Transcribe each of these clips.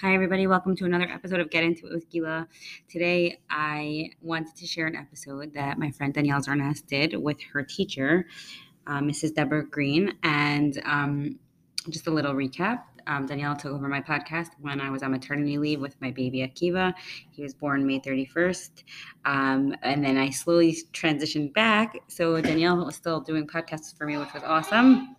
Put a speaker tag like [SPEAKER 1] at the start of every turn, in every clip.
[SPEAKER 1] Hi, everybody. Welcome to another episode of Get Into It with Gila. Today, I wanted to share an episode that my friend Danielle Zarnas did with her teacher, uh, Mrs. Deborah Green. And um, just a little recap um, Danielle took over my podcast when I was on maternity leave with my baby Akiva. He was born May 31st. Um, and then I slowly transitioned back. So Danielle was still doing podcasts for me, which was awesome.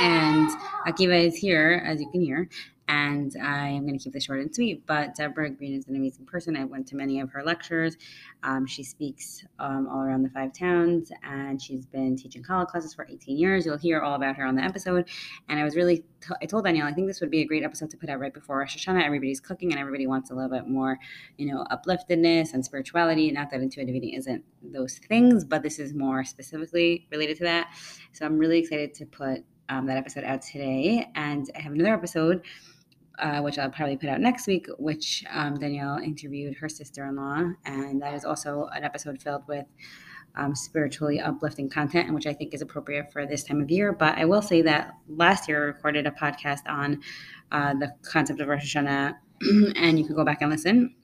[SPEAKER 1] And Akiva is here, as you can hear and I am going to keep this short and sweet. But Deborah Green is an amazing person. I went to many of her lectures. Um, she speaks um, all around the five towns, and she's been teaching Kala classes for 18 years. You'll hear all about her on the episode. And I was really, t- I told Danielle, I think this would be a great episode to put out right before Rosh Hashanah. Everybody's cooking, and everybody wants a little bit more, you know, upliftedness and spirituality. Not that intuitive eating isn't those things, but this is more specifically related to that. So I'm really excited to put um, that episode out today. And I have another episode uh, which I'll probably put out next week, which um, Danielle interviewed her sister in law. And that is also an episode filled with um, spiritually uplifting content, which I think is appropriate for this time of year. But I will say that last year I recorded a podcast on uh, the concept of Rosh Hashanah, and you can go back and listen.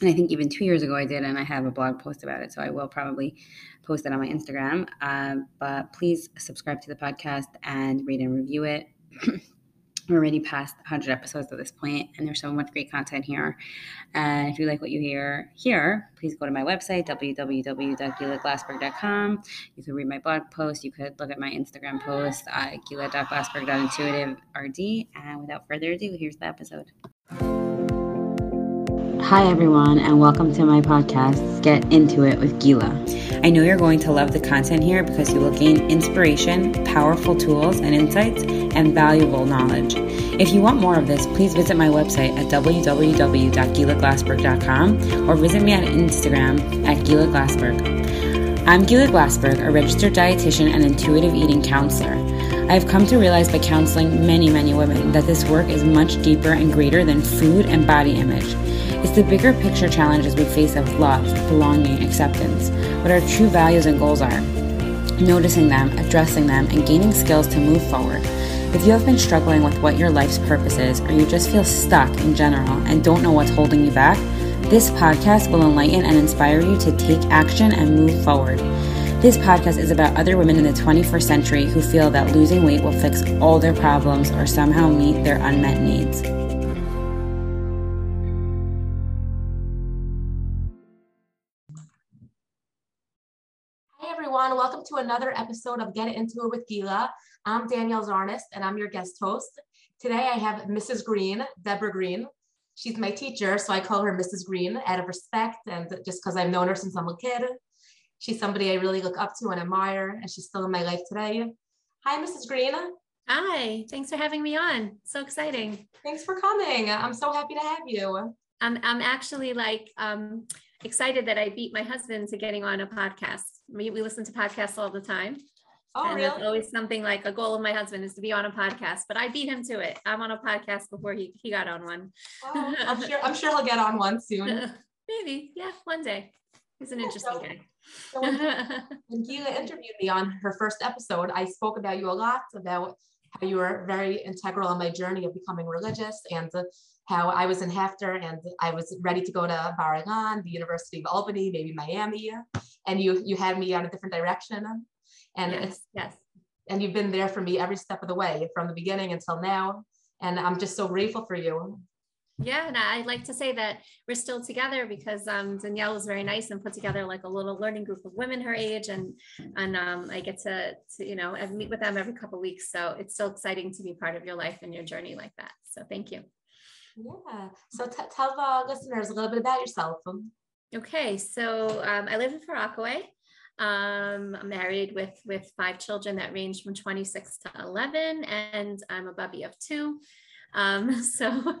[SPEAKER 1] And I think even two years ago I did, and I have a blog post about it. So I will probably post it on my Instagram. Uh, but please subscribe to the podcast and read and review it. We're already past 100 episodes at this point, and there's so much great content here. And if you like what you hear here, please go to my website, www.gilaglassberg.com. You can read my blog post. You could look at my Instagram post, uh, gila.glassberg.intuitive.rd. And without further ado, here's the episode. Hi, everyone, and welcome to my podcast, Get Into It with Gila. I know you're going to love the content here because you will gain inspiration, powerful tools and insights, and valuable knowledge. If you want more of this, please visit my website at www.gilaglassberg.com or visit me on Instagram at Gila Glassberg. I'm Gila Glassberg, a registered dietitian and intuitive eating counselor. I have come to realize by counseling many, many women that this work is much deeper and greater than food and body image. It's the bigger picture challenges we face of love, belonging, acceptance, what our true values and goals are, noticing them, addressing them, and gaining skills to move forward. If you have been struggling with what your life's purpose is, or you just feel stuck in general and don't know what's holding you back, this podcast will enlighten and inspire you to take action and move forward. This podcast is about other women in the 21st century who feel that losing weight will fix all their problems or somehow meet their unmet needs.
[SPEAKER 2] Hi everyone. Welcome to another episode of Get It Into It with Gila. I'm Danielle Zarnas, and I'm your guest host. Today I have Mrs. Green, Deborah Green. She's my teacher, so I call her Mrs. Green out of respect and just because I've known her since I'm a kid. She's somebody I really look up to and admire, and she's still in my life today. Hi, Mrs. Green.
[SPEAKER 3] Hi, thanks for having me on. So exciting.
[SPEAKER 2] Thanks for coming. I'm so happy to have you.
[SPEAKER 3] I'm, I'm actually like, um, excited that I beat my husband to getting on a podcast. We, we listen to podcasts all the time.
[SPEAKER 2] Oh,
[SPEAKER 3] and
[SPEAKER 2] really?
[SPEAKER 3] Always something like a goal of my husband is to be on a podcast, but I beat him to it. I'm on a podcast before he, he got on one.
[SPEAKER 2] Oh, I'm sure I'm sure he'll get on one soon.
[SPEAKER 3] Maybe, yeah, one day. He's an interesting
[SPEAKER 2] so,
[SPEAKER 3] guy.
[SPEAKER 2] So when, when Gila interviewed me on her first episode, I spoke about you a lot about how you were very integral in my journey of becoming religious and how I was in HAFTR and I was ready to go to Bar Ilan, the University of Albany, maybe Miami, and you you had me on a different direction. And
[SPEAKER 3] yes,
[SPEAKER 2] it's
[SPEAKER 3] yes.
[SPEAKER 2] And you've been there for me every step of the way from the beginning until now. And I'm just so grateful for you.
[SPEAKER 3] Yeah, and I like to say that we're still together because um, Danielle was very nice and put together like a little learning group of women her age, and and um, I get to, to you know meet with them every couple weeks. So it's so exciting to be part of your life and your journey like that. So thank you.
[SPEAKER 2] Yeah. So t- tell the listeners a little bit about yourself.
[SPEAKER 3] Okay. So um, I live in Far Rockaway. Um, I'm married with with five children that range from 26 to 11, and I'm a bubby of two. Um, so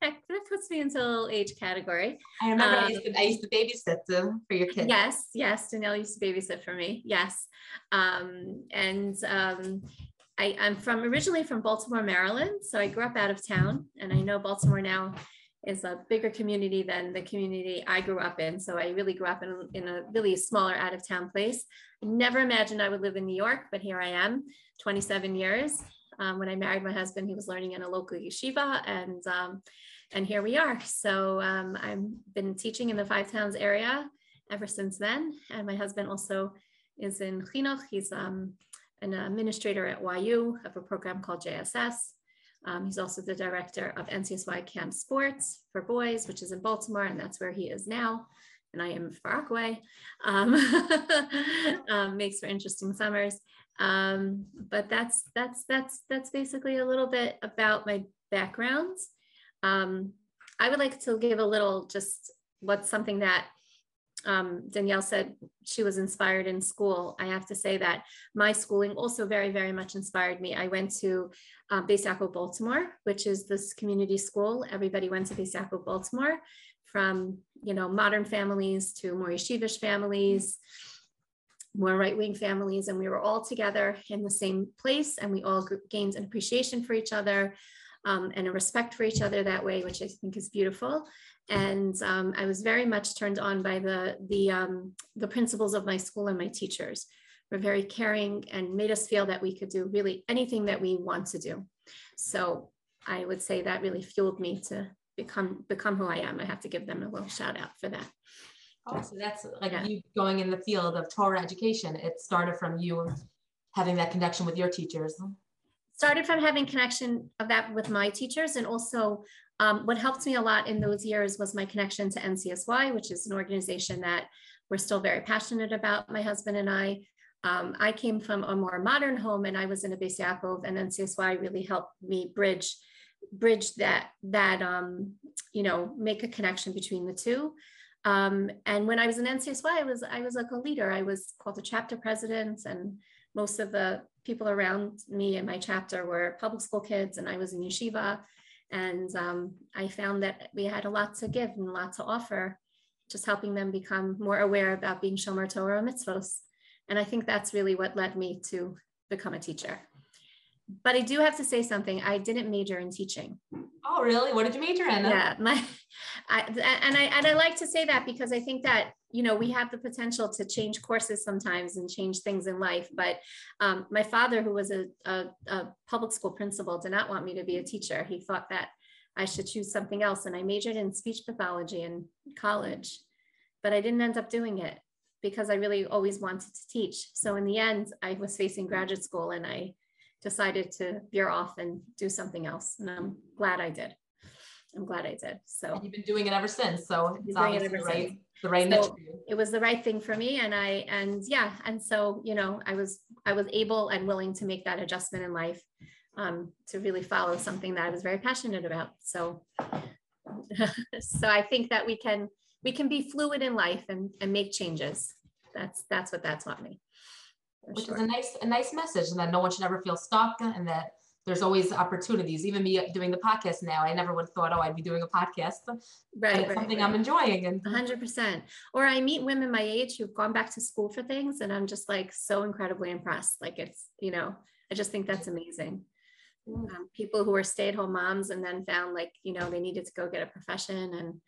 [SPEAKER 3] that, puts me into a little age category.
[SPEAKER 2] I remember um, I, used to, I, used to, babysit them for your kids.
[SPEAKER 3] Yes, yes. Danielle used to babysit for me. Yes. Um, and um, I, I'm from originally from Baltimore, Maryland. So I grew up out of town, and I know Baltimore now is a bigger community than the community I grew up in. So I really grew up in, in a really smaller out of town place. I never imagined I would live in New York, but here I am, 27 years. Um, when I married my husband, he was learning in a local yeshiva, and um, and here we are. So um, I've been teaching in the Five Towns area ever since then. And my husband also is in Chinuch. He's um, an administrator at YU of a program called JSS. Um, he's also the director of NCSY Camp Sports for Boys, which is in Baltimore, and that's where he is now. And I am Far Rockaway. Um, um, makes for interesting summers. Um, but that's that's that's that's basically a little bit about my background. Um, I would like to give a little just what's something that um, Danielle said she was inspired in school. I have to say that my schooling also very, very much inspired me. I went to um, Beis Yaakov Baltimore, which is this community school. Everybody went to Yaakov Baltimore, from you know modern families to more yeshivish families, more right-wing families, and we were all together in the same place, and we all gained an appreciation for each other. Um, and a respect for each other that way, which I think is beautiful and um, I was very much turned on by the the um, the principals of my school and my teachers were very caring and made us feel that we could do really anything that we want to do. So I would say that really fueled me to become become who I am. I have to give them a little shout out for that.
[SPEAKER 2] Oh, so that's like yeah. you going in the field of Torah education. It started from you having that connection with your teachers.
[SPEAKER 3] Started from having connection of that with my teachers and also um, what helped me a lot in those years was my connection to NCSY, which is an organization that we're still very passionate about, my husband and I. Um, I came from a more modern home and I was in a Beis Yaakov and NCSY really helped me bridge bridge that that um, you know make a connection between the two um, and when I was in NCSY I was I was like a leader I was called a chapter president and most of the people around me in my chapter were public school kids and I was in yeshiva and um, I found that we had a lot to give and a lot to offer, just helping them become more aware about being Shomer Torah mitzvos. And I think that's really what led me to become a teacher. But I do have to say something. I didn't major in teaching.
[SPEAKER 2] Oh, really? What did you major in?
[SPEAKER 3] Yeah, my, I, and I and I like to say that because I think that you know we have the potential to change courses sometimes and change things in life but um, my father who was a, a, a, public school principal did not want me to be a teacher he thought that i should choose something else and i majored in speech pathology in college but i didn't end up doing it because i really always wanted to teach so in the end i was facing graduate school and i decided to veer off and do something else and i'm glad i did. I'm glad i did so.
[SPEAKER 2] And you've been doing it ever since so it's obviously right the right
[SPEAKER 3] so it was the right thing for me and i and yeah and so you know i was i was able and willing to make that adjustment in life um, to really follow something that i was very passionate about so. So i think that we can we can be fluid in life and and make changes. That's that's what that taught me
[SPEAKER 2] which sure. is a nice a nice message and that no one should ever feel stuck and that there's always opportunities. Even me doing the podcast now, I never would have thought, oh, I'd be doing a podcast. Right. right something right. I'm enjoying. And
[SPEAKER 3] 100%. Or I meet women my age who've gone back to school for things, and I'm just like so incredibly impressed. Like it's, you know, I just think that's amazing. Um, people who are stay at home moms and then found like, you know, they needed to go get a profession and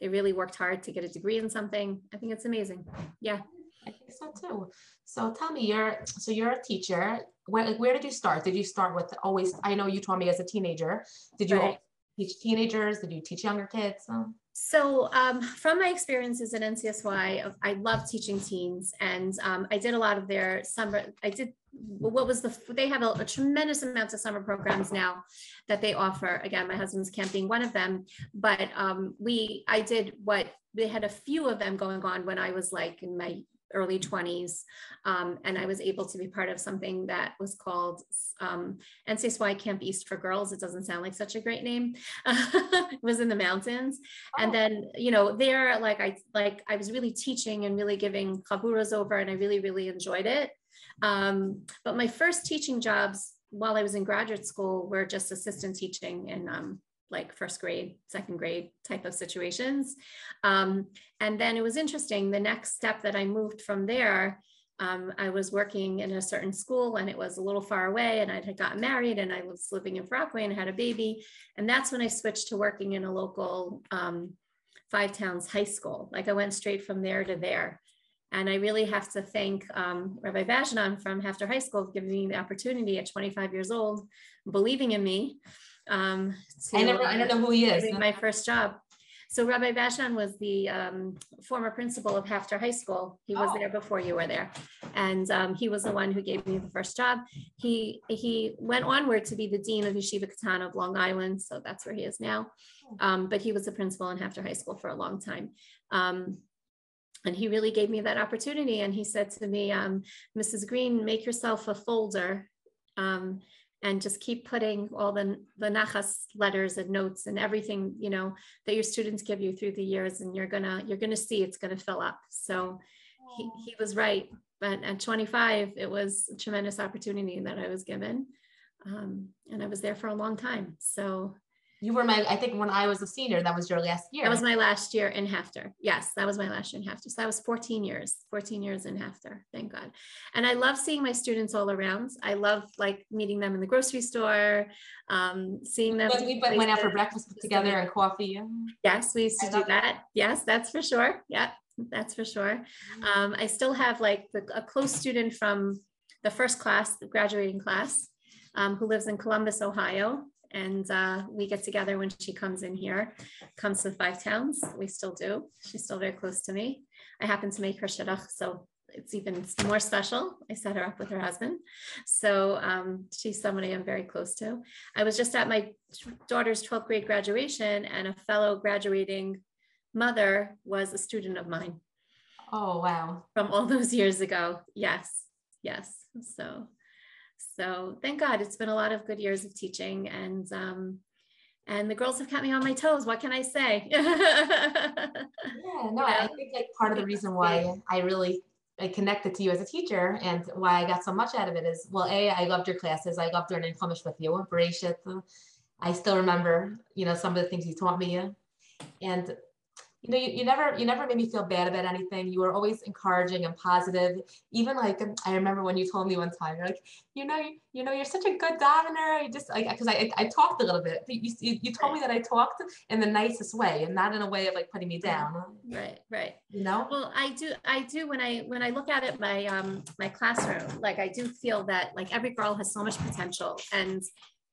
[SPEAKER 3] they really worked hard to get a degree in something. I think it's amazing. Yeah.
[SPEAKER 2] I think so too. So tell me, you're so you're a teacher. Where like, where did you start? Did you start with always? I know you told me as a teenager. Did you right. teach teenagers? Did you teach younger kids?
[SPEAKER 3] So um, from my experiences at NCSY, I love teaching teens, and um, I did a lot of their summer. I did what was the they have a, a, tremendous amount of summer programs now that they offer again my husband's camp being one of them but um, we i did what they had a few of them going on when i was like in my early 20s. Um, and I was able to be part of something that was called um, NCSY Camp East for Girls. It doesn't sound like such a great name. it was in the mountains. Oh. And then, you know, there, like I, like I was really teaching and really giving chaburas over and I really, really enjoyed it. Um, but my first teaching jobs while I was in graduate school were just assistant teaching in um, like first grade, second grade type of situations. Um, and then it was interesting. The next step that I moved from there, um, I was working in a certain school and it was a little far away, and I had gotten married and I was living in Rockaway and had a baby. And that's when I switched to working in a local um, Five Towns high school. Like I went straight from there to there. And I really have to thank um, Rabbi Vashnan from HAFTR High School for giving me the opportunity at 25 years old, believing in me. Um,
[SPEAKER 2] I never, I don't know who he is.
[SPEAKER 3] my first job. So Rabbi Bashan was the um, former principal of HAFTR High School. He was
[SPEAKER 2] Oh.
[SPEAKER 3] there before you were there, and um, he was the one who gave me the first job. He he went onward to be the dean of Yeshiva Katan of Long Island, so that's where he is now. Um, but he was the principal in HAFTR High School for a long time. Um, and he really gave me that opportunity. And he said to me, um, Mrs. Green, make yourself a folder um, and just keep putting all the, the nachas letters and notes and everything, you know, that your students give you through the years. And you're gonna, you're gonna see it's gonna fill up. So he, he was right. But at 25, it was a tremendous opportunity that I was given. Um, and I was there for a long time. So
[SPEAKER 2] You were my, I think when I was a senior, that was your last year.
[SPEAKER 3] that was my last year in HAFTR. Yes, that was my last year in HAFTR. So that was 14 years, 14 years in HAFTR. Thank God. And I love seeing my students all around. I love like meeting them in the grocery store, um, seeing them.
[SPEAKER 2] But we went went out for breakfast together and coffee.
[SPEAKER 3] Yes, we used
[SPEAKER 2] I
[SPEAKER 3] to do
[SPEAKER 2] that.
[SPEAKER 3] that. Yes, that's for sure. Yeah, that's for sure. Um, I still have like the, a close student from the first class, the graduating class, um, who lives in Columbus, Ohio. And uh, we get together when she comes in here, comes to Five Towns. We still do. She's still very close to me. I happen to make her shidduch, so it's even more special. I set her up with her husband. So um, she's somebody I'm very close to. I was just at my daughter's 12th grade graduation, and a fellow graduating mother was a student of mine
[SPEAKER 2] Oh, wow.
[SPEAKER 3] from all those years ago. Yes, yes. So, so thank God it's been a lot of good years of teaching, and um, and the girls have kept me on my toes. What can I say?
[SPEAKER 2] Yeah, no, I think like part of the reason why I really I connected to you as a teacher and why I got so much out of it is well, A, I loved your classes. I loved learning Chumash with you, Bereshit. I still remember, you know, some of the things you taught me. And you know, you, you never you never made me feel bad about anything. You were always encouraging and positive. Even like I remember when you told me one time, you're like, you know, you, you know, you're such a good davener. You just like because I, I talked a little bit. You, you, you told me that I talked in the nicest way and not in a way of like putting me down.
[SPEAKER 3] right, right.
[SPEAKER 2] You know?
[SPEAKER 3] Well, I do, I do, when I, when I look at it, my, um, my classroom, like I do feel that like every girl has so much potential and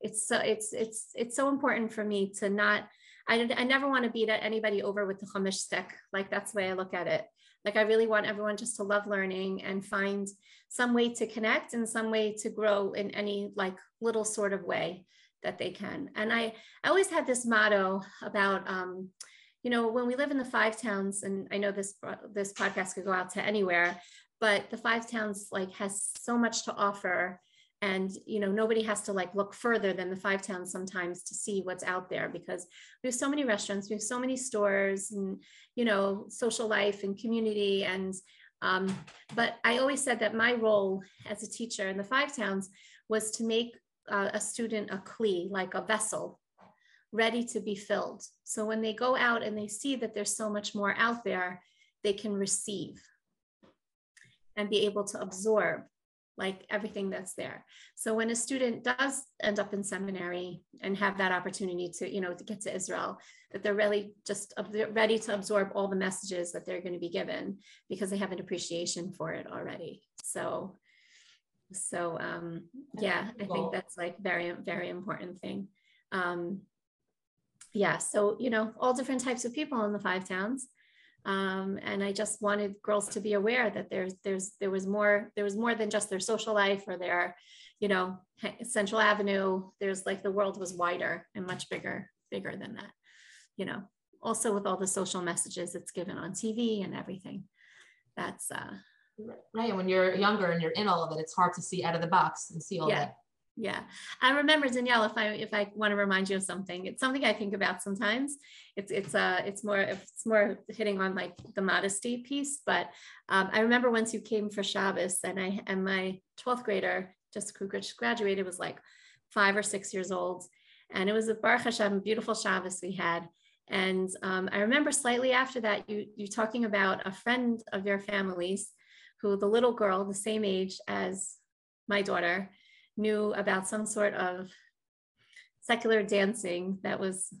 [SPEAKER 3] it's so, it's, it's, it's so important for me to not, I, I never want to beat anybody over with the chumash stick. Like that's the way I look at it. Like I really want everyone just to love learning and find some way to connect and some way to grow in any like little sort of way that they can. And I, I always had this motto about, um, you know, when we live in the five towns, and I know this this podcast could go out to anywhere, but the five towns like has so much to offer, and you know nobody has to like look further than the five towns sometimes to see what's out there because we have so many restaurants, we have so many stores, and you know social life and community and. Um, but I always said that my role as a teacher in the five towns was to make uh, a student a kli, like a vessel, ready to be filled. So when they go out and they see that there's so much more out there, they can receive and be able to absorb like everything that's there. So when a student does end up in seminary and have that opportunity to, you know, to get to Israel, that they're really just ready to absorb all the messages that they're going to be given because they have an appreciation for it already. So, so um, yeah, I think that's like very, very important thing. Um, yeah, so you know, all different types of people in the five towns um, and I just wanted girls to be aware that there's there's there was more there was more than just their social life or their you know Central Avenue. There's like the world was wider and much bigger bigger than that. You know, also with all the social messages it's given on TV and everything. That's uh,
[SPEAKER 2] Right. And when you're younger and you're in all of it, it's hard to see out of the box and see all
[SPEAKER 3] Yeah.
[SPEAKER 2] that.
[SPEAKER 3] Yeah, I remember Danielle. If I if I want to remind you of something, it's something I think about sometimes. It's it's uh it's more it's more hitting on like the modesty piece. But um, I remember once you came for Shabbos, and I and my twelfth grader just who just graduated was like five or six years old, and it was a Baruch Hashem beautiful Shabbos we had. And um, I remember slightly after that, you you talking about a friend of your family's, who the little girl, the same age as my daughter, knew about some sort of secular dancing that was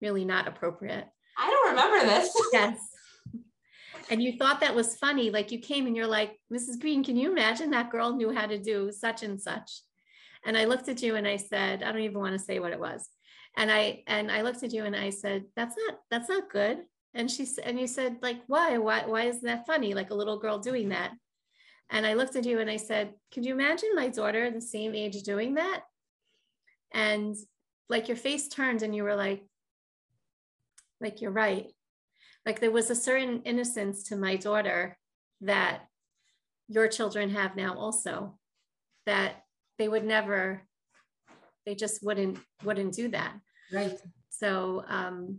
[SPEAKER 3] really not appropriate.
[SPEAKER 2] I don't remember this.
[SPEAKER 3] Yes. and you thought that was funny. Like you came and you're like, Mrs. Green, can you imagine that girl knew how to do such and such? And I looked at you and I said, I don't even want to say what it was. And I and I looked at you and I said, that's not that's not good. And she said, and you said, like, why? Why why is that funny? Like a little girl doing that. And I looked at you and I said, Could you imagine my daughter the same age doing that? And like your face turned and you were like, like you're right. Like there was a certain innocence to my daughter that your children have now also that they would never they just wouldn't wouldn't do that
[SPEAKER 2] right
[SPEAKER 3] so um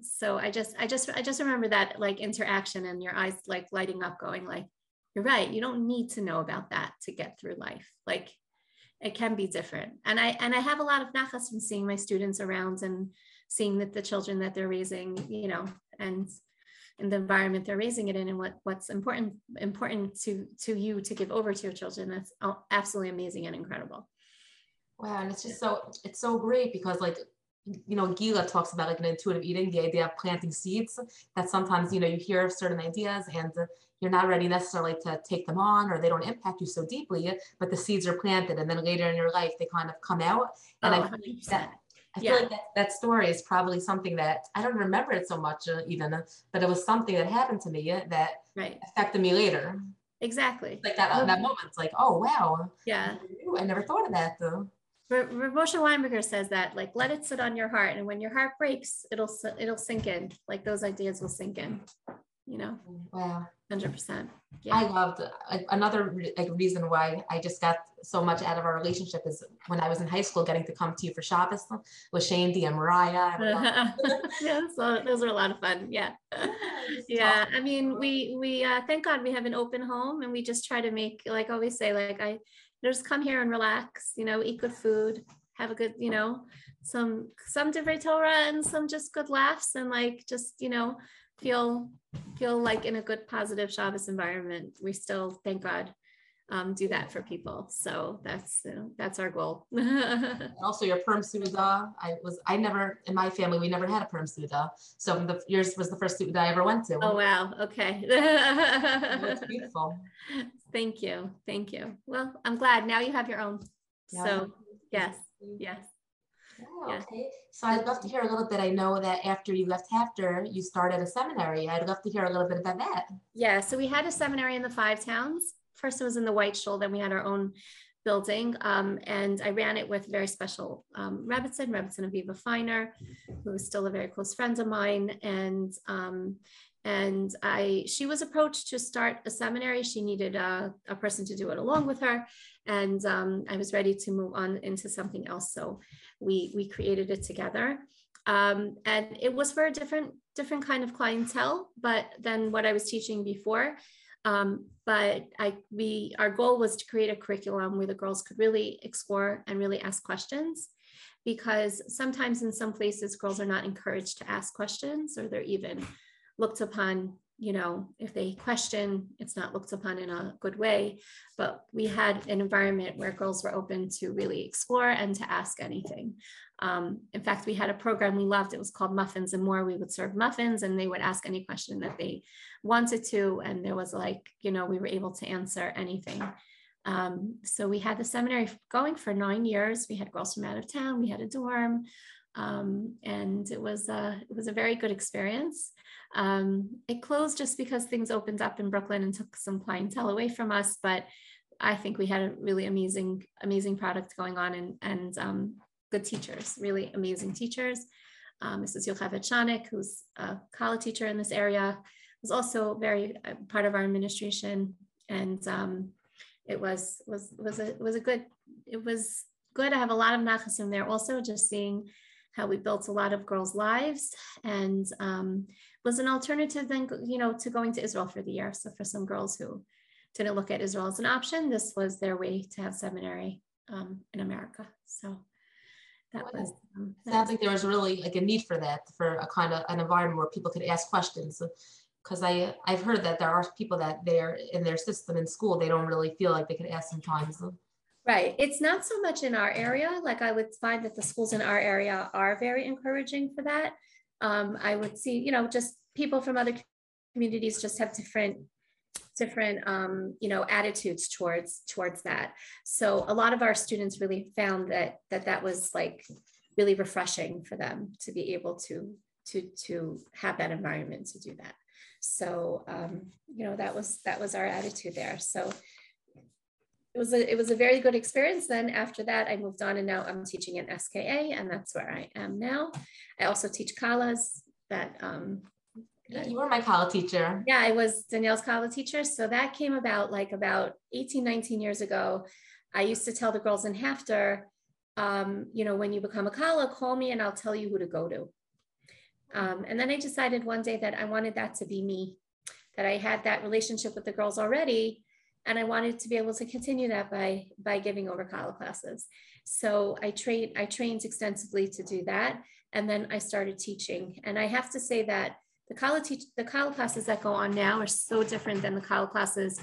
[SPEAKER 3] so i just i just i just remember that like interaction and your eyes like lighting up going like you're right. You don't need to know about that to get through life. Like it can be different. And i and i have a lot of nachas from seeing my students around and seeing that the children that they're raising you know and in the environment they're raising it in and what what's important important to to you to give over to your children that's absolutely amazing and incredible.
[SPEAKER 2] Wow and it's just so it's so great because like you know gila talks about like an intuitive eating the idea of planting seeds that sometimes you know you hear certain ideas and you're not ready necessarily to take them on or they don't impact you so deeply but the seeds are planted and then later in your life they kind of come out and
[SPEAKER 3] oh,
[SPEAKER 2] i feel that I feel like that, that story is probably something that I don't remember it so much uh, even, but it was something that happened to me uh, that
[SPEAKER 3] right.
[SPEAKER 2] affected me later.
[SPEAKER 3] Exactly.
[SPEAKER 2] Like that, uh, that moment, it's like, oh, wow.
[SPEAKER 3] Yeah.
[SPEAKER 2] I never thought of that though.
[SPEAKER 3] Rav Moshe Weinberger says that, like, let it sit on your heart, and when your heart breaks, it'll it'll sink in. Like those ideas will sink in. You know.
[SPEAKER 2] Wow.
[SPEAKER 3] Hundred percent.
[SPEAKER 2] Yeah. I loved another like reason why I just got so much out of our relationship is when I was in high school, getting to come to you for Shabbos with Shandy and Mariah.
[SPEAKER 3] yeah, so those are a lot of fun. Yeah, yeah. I mean, we we uh, thank God we have an open home, and we just try to make like I always say, like I just come here and relax. You know, eat good food, have a good, you know, some some divrei Torah and some just good laughs, and like just you know feel feel like in a good positive Shabbos environment. We still, thank God, um, do that for people. So that's that's our goal.
[SPEAKER 2] also, your Purim seudah. I was I never in my family we never had a Purim seudah. So the yours was the first seudah I ever went to.
[SPEAKER 3] Oh wow! Okay.
[SPEAKER 2] That's beautiful.
[SPEAKER 3] Thank you, thank you. Well, I'm glad now you have your own. Yeah. So yes, yes.
[SPEAKER 2] Oh, okay. So I'd love to hear a little bit. I know that after you left HAFTR, you started a seminary. I'd love to hear a little bit about that.
[SPEAKER 3] Yeah. So we had a seminary in the five towns. First, it was in the White Shul. Then we had our own building. Um, and I ran it with very special um, Rebbitzin, Rebbitzin Aviva Feiner, who is still a very close friend of mine. And um, and I she was approached to start a seminary. She needed a, a person to do it along with her, and um, I was ready to move on into something else. So we we created it together, um, and it was for a different different kind of clientele, but than what I was teaching before. Um, but I we our goal was to create a curriculum where the girls could really explore and really ask questions because sometimes in some places girls are not encouraged to ask questions or they're even looked upon you know if they question it's not looked upon in a good way. But we had an environment where girls were open to really explore and to ask anything. Um, in fact we had a program we loved. It was called muffins and more. We would serve muffins and they would ask any question that they wanted to. And there was like you know we were able to answer anything. Um, so we had the seminary going for nine years. We had girls from out of town. We had a dorm um, and it was a, it was a very good experience. Um, it closed just because things opened up in Brooklyn and took some clientele away from us, but I think we had a really amazing, amazing product going on and, and um, good teachers, really amazing teachers. Um, Mrs. Yocheved who's a college teacher in this area, was also very uh, part of our administration, and um, it was was was a was a good it was good. I have a lot of nachasim there. Also, just seeing how we built a lot of girls' lives and um, was an alternative then, you know, to going to Israel for the year. So for some girls who didn't look at Israel as an option, this was their way to have seminary um, in America. So that well, was. Um,
[SPEAKER 2] that sounds like there was really like a need for that, for a kind of an environment where people could ask questions. Because I I've heard that there are people that they're in their system in school they don't really feel like they could ask sometimes.
[SPEAKER 3] Right. It's not so much in our area. Like I would find that the schools in our area are very encouraging for that. Um, I would see, you know, just people from other communities just have different different um, you know attitudes towards towards that so a lot of our students really found that that that was like really refreshing for them to be able to to to have that environment to do that so um, you know that was that was our attitude there so it was a it was a very good experience then after that i moved on and now i'm teaching in SKA and that's where i am now i also teach kalas that um,
[SPEAKER 2] you were my Kala teacher.
[SPEAKER 3] Yeah, I was Danielle's Kala teacher. So that came about like about 18, 19 years ago. I used to tell the girls in HAFTR, um, you know, when you become a Kala, call me and I'll tell you who to go to. Um, and then I decided one day that I wanted that to be me, that I had that relationship with the girls already. And I wanted to be able to continue that by, by giving over Kala classes. So I trained, I trained extensively to do that. And then I started teaching. And I have to say that the Kala teach the Kala classes that go on now are so different than the Kala classes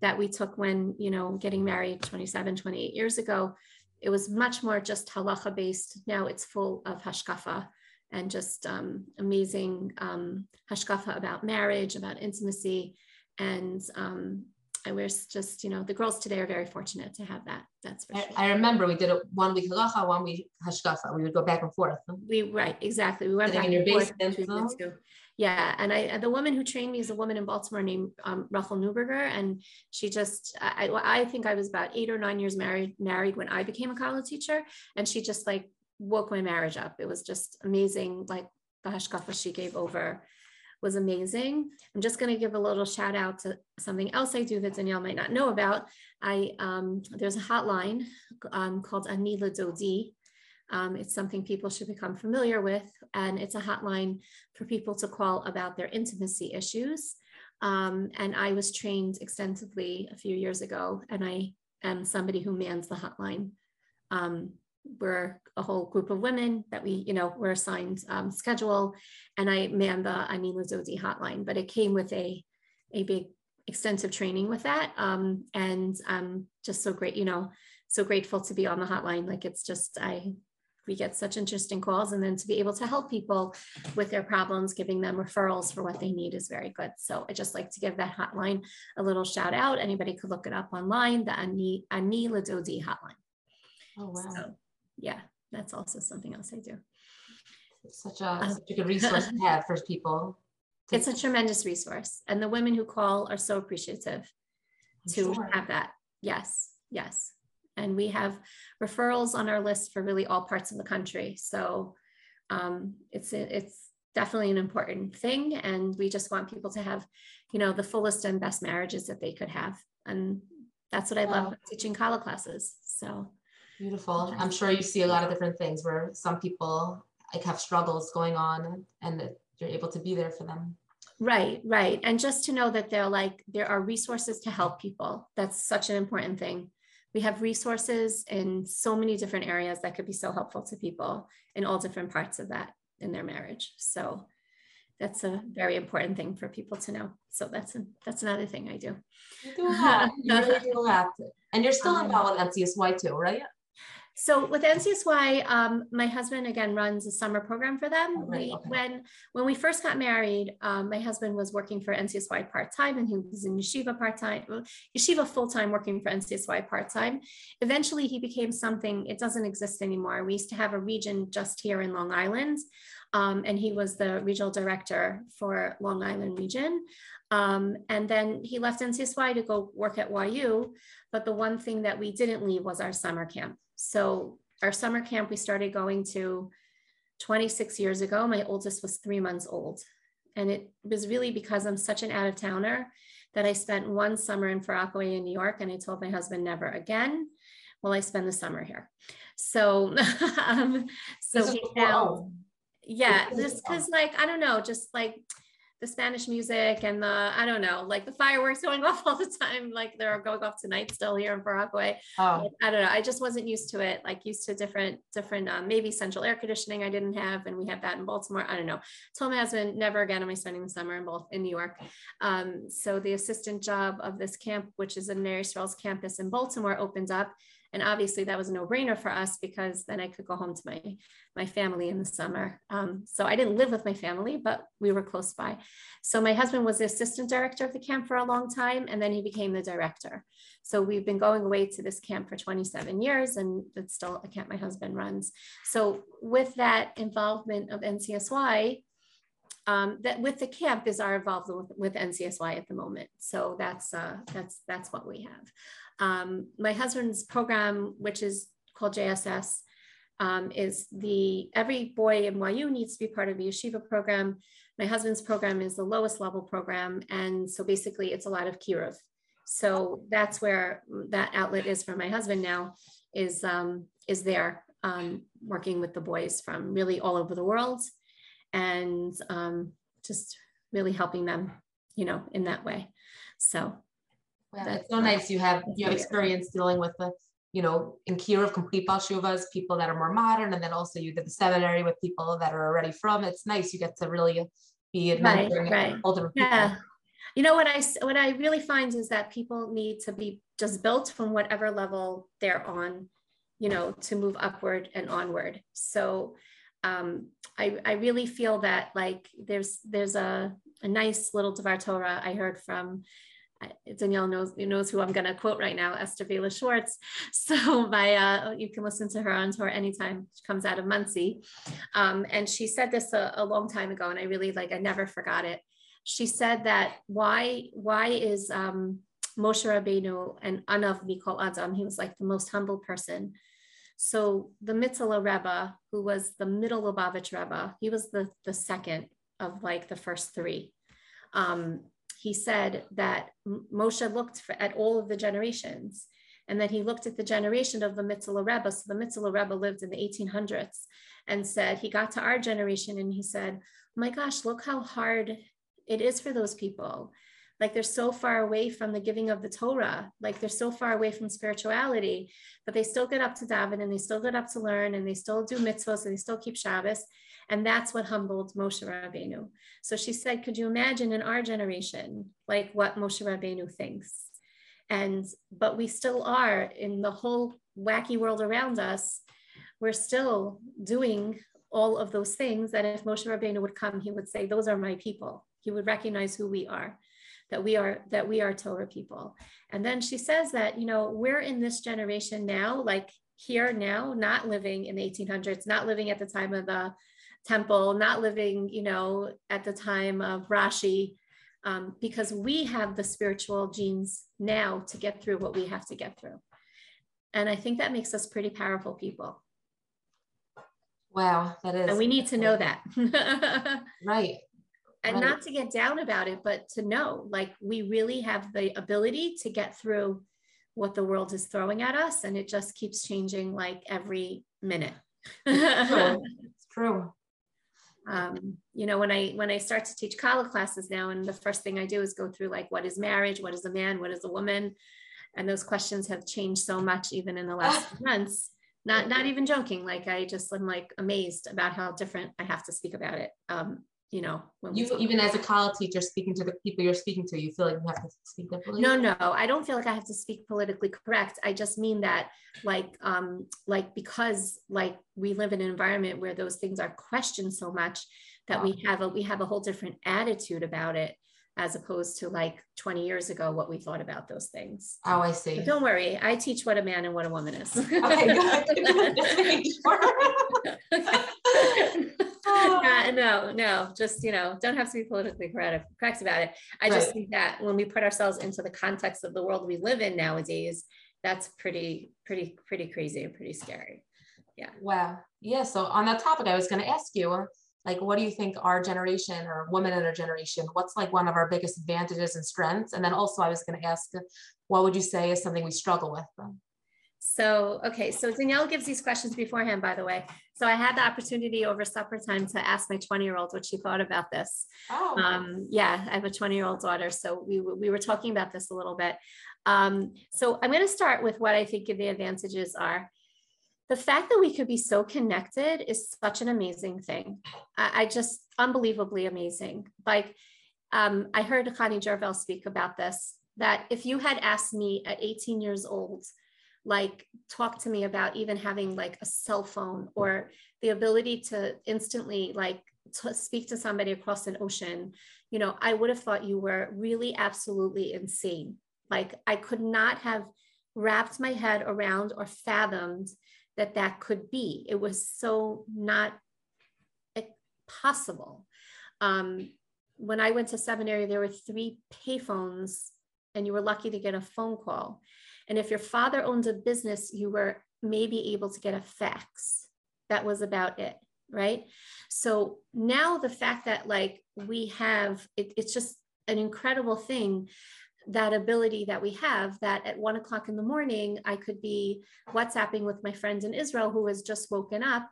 [SPEAKER 3] that we took when, you know, getting married 27, 28 years ago. It was much more just halacha based. Now it's full of hashkafa and just um, amazing um, hashkafa about marriage, about intimacy. And um, I wish just, you know, the girls today are very fortunate to have that. That's for
[SPEAKER 2] I,
[SPEAKER 3] sure.
[SPEAKER 2] I remember we did it one week halacha, one week hashkafa. We would go back and forth.
[SPEAKER 3] We, right, exactly. We went
[SPEAKER 2] Sitting
[SPEAKER 3] back
[SPEAKER 2] in your
[SPEAKER 3] and forth
[SPEAKER 2] basement,
[SPEAKER 3] between the
[SPEAKER 2] huh?
[SPEAKER 3] two. Yeah, and I the woman who trained me is a woman in Baltimore named um, Rachel Newberger, and she just I, I think I was about eight or nine years married married when I became a Kala teacher, and she just like woke my marriage up. It was just amazing, like the hashkafa she gave over was amazing. I'm just going to give a little shout out to something else I do that Danielle might not know about. I um, there's a hotline um, called Ani Ladodi. Um, it's something people should become familiar with, and it's a hotline for people to call about their intimacy issues. Um, and I was trained extensively a few years ago, and I am somebody who mans the hotline. Um, we're a whole group of women that we, you know, were assigned um, schedule, and I man the Ani Ladodi hotline. But it came with a a big extensive training with that, um, and I'm just so great, you know, so grateful to be on the hotline. Like it's just I we get such interesting calls and then to be able to help people with their problems giving them referrals for what they need is very good so i just like to give that hotline a little shout out anybody could look it up online the ani ani ladodi hotline
[SPEAKER 2] Oh wow.
[SPEAKER 3] so yeah that's also something else i do
[SPEAKER 2] It's such a such a good resource to have for people. to-
[SPEAKER 3] it's a tremendous resource and the women who call are so appreciative
[SPEAKER 2] I'm
[SPEAKER 3] to
[SPEAKER 2] sure.
[SPEAKER 3] have that yes yes and we have referrals on our list for really all parts of the country so um, it's it's definitely an important thing and we just want people to have you know the fullest and best marriages that they could have and that's what i love
[SPEAKER 2] Wow.
[SPEAKER 3] teaching kala classes so
[SPEAKER 2] Beautiful. I'm sure you see a lot of different things where some people like have struggles going on and that you're able to be there for them.
[SPEAKER 3] right right and just to know that they're like there are resources to help people that's such an important thing we have resources in so many different areas that could be so helpful to people in all different parts of that in their marriage so that's a very important thing for people to know so that's a, that's another thing i do
[SPEAKER 2] You do a lot. You really do a lot. And you're still involved with NCSY too, right?
[SPEAKER 3] So with NCSY, um, my husband again runs a summer program for them.
[SPEAKER 2] Oh, right,
[SPEAKER 3] We,
[SPEAKER 2] okay.
[SPEAKER 3] when when we first got married, um, my husband was working for NCSY part time, and he was in yeshiva part time, yeshiva full time, working for NCSY part time. Eventually, he became something. It doesn't exist anymore. We used to have a region just here in Long Island, um, and he was the regional director for Long Island region. Um, and then he left NCSY to go work at YU. But the one thing that we didn't leave was our summer camp. So our summer camp we started going to 26 years ago. My oldest was three months old. And it was really because I'm such an out of towner that I spent one summer in Far Rockaway in New York and I told my husband never again will I spend the summer here. So, um, so he found, yeah, just because like, I don't know, just like the Spanish music and the, I don't know, like the fireworks going off all the time, like they're going off tonight still here in Rockaway.
[SPEAKER 2] Oh,
[SPEAKER 3] I don't know. I just wasn't used to it. Like used to different, different, um, maybe central air conditioning I didn't have, and we have that in Baltimore. I don't know. Told my husband, never again am I spending the summer in both in New York. Um, so the assistant job of this camp, which is a Mary Strauss campus in Baltimore, opened up, and obviously that was a no-brainer for us because then I could go home to my my family in the summer. Um, so I didn't live with my family, but we were close by. So my husband was the assistant director of the camp for a long time, and then he became the director. So we've been going away to this camp for 27 years, and it's still a camp my husband runs. So with that involvement of NCSY, um, that with the camp is our involvement with, with NCSY at the moment. So that's uh, that's that's what we have. Um, my husband's program, which is called JSS, um, is the every boy in YU needs to be part of the yeshiva program. My husband's program is the lowest level program, and so basically it's a lot of kiruv. So that's where that outlet is for my husband now, is um, is there um, working with the boys from really all over the world and um, just really helping them, you know, in that way. So
[SPEAKER 2] well, that's so nice. You have you have experience dealing with the, you know, in Kiruv complete Balshuvas, people that are more modern, and then also you did the seminary with people that are already from. It's nice. You get to really be
[SPEAKER 3] right, right. older people. Yeah. You know what I what I really find is that people need to be just built from whatever level they're on, you know, to move upward and onward. So um, I, I really feel that like there's there's a, a nice little Devar Torah I heard from Danielle knows knows who I'm going to quote right now, Esther Bela Schwartz. So by uh, you can listen to her on TorahAnytime she comes out of Monsey, um, and she said this a, a, long time ago, and I really like I never forgot it. She said that why why is um, Moshe Rabbeinu and Anav Mikol Adam? He was like the most humble person so the Mitteler Rebbe, who was the middle Lubavitch Rebbe, he was the, the second of like the first three. Um, he said that Moshe looked for, at all of the generations and then he looked at the generation of the Mitteler Rebbe. So the Mitteler Rebbe lived in the 1800s and said, he got to our generation and he said, oh my gosh, look how hard it is for those people like they're so far away from the giving of the Torah, like they're so far away from spirituality, but they still get up to daven and they still get up to learn and they still do mitzvahs and they still keep Shabbos. And that's what humbled Moshe Rabbeinu. So she said, could you imagine in our generation, like what Moshe Rabbeinu thinks? And, but we still are in the whole wacky world around us. We're still doing all of those things that if Moshe Rabbeinu would come, he would say, those are my people. He would recognize who we are that we are that we are Torah people. And then she says that you know we're in this generation now, like here now, not living in the 1800s, not living at the time of the temple, not living you know at the time of Rashi, um, because we have the spiritual genes now to get through what we have to get through. And I think that makes us pretty powerful people.
[SPEAKER 2] Wow, that is.
[SPEAKER 3] And we need to know that.
[SPEAKER 2] right
[SPEAKER 3] and right. not to get down about it, but to know like we really have the ability to get through what the world is throwing at us. And it just keeps changing like every minute.
[SPEAKER 2] it's true.
[SPEAKER 3] Um, you know, when I when I start to teach Kala classes now, and the first thing I do is go through like what is marriage, what is a man, what is a woman, and those questions have changed so much even in the last months. Not not even joking. Like I just am like amazed about how different I have to speak about it. Um, you know
[SPEAKER 2] you even as a Kala teacher speaking to the people you're speaking to you feel like you have to speak differently
[SPEAKER 3] no no i don't feel like i have to speak politically correct. I just mean that like um like because like we live in an environment where those things are questioned so much that wow. we have a we have a whole different attitude about it as opposed to like 20 years ago what we thought about those things.
[SPEAKER 2] Oh i see.
[SPEAKER 3] But don't worry i teach what a man and what a woman is. Okay uh, no, no, just you know, don't have to be politically correct, correct about it. I right. just think that when we put ourselves into the context of the world we live in nowadays, that's pretty, pretty, pretty crazy and pretty scary. Yeah.
[SPEAKER 2] Wow. Yeah. So on that topic, I was going to ask you, like, what do you think our generation or women in our generation, what's like one of our biggest advantages and strengths? And then also, I was going to ask, what would you say is something we struggle with?
[SPEAKER 3] So, okay, so Danielle gives these questions beforehand, by the way. So I had the opportunity over supper time to ask my 20 year old what she thought about this. Oh. Um, yeah, I have a 20 year old daughter. So we, we were talking about this a little bit. Um, so I'm going to start with what I think the advantages are. The fact that we could be so connected is such an amazing thing. I, I just unbelievably amazing. Like um, I heard Chani Jarvel speak about this, that if you had asked me at 18 years old, like talk to me about even having like a cell phone or the ability to instantly like to speak to somebody across an ocean, you know, I would have thought you were really absolutely insane. Like I could not have wrapped my head around or fathomed that that could be. It was so not possible. Um, when I went to seminary, there were three payphones, and you were lucky to get a phone call. And if your father owned a business, you were maybe able to get a fax. That was about it, right? So now the fact that like we have, it, it's just an incredible thing that ability that we have that at one o'clock in the morning i could be whatsapping with my friend in israel who has just woken up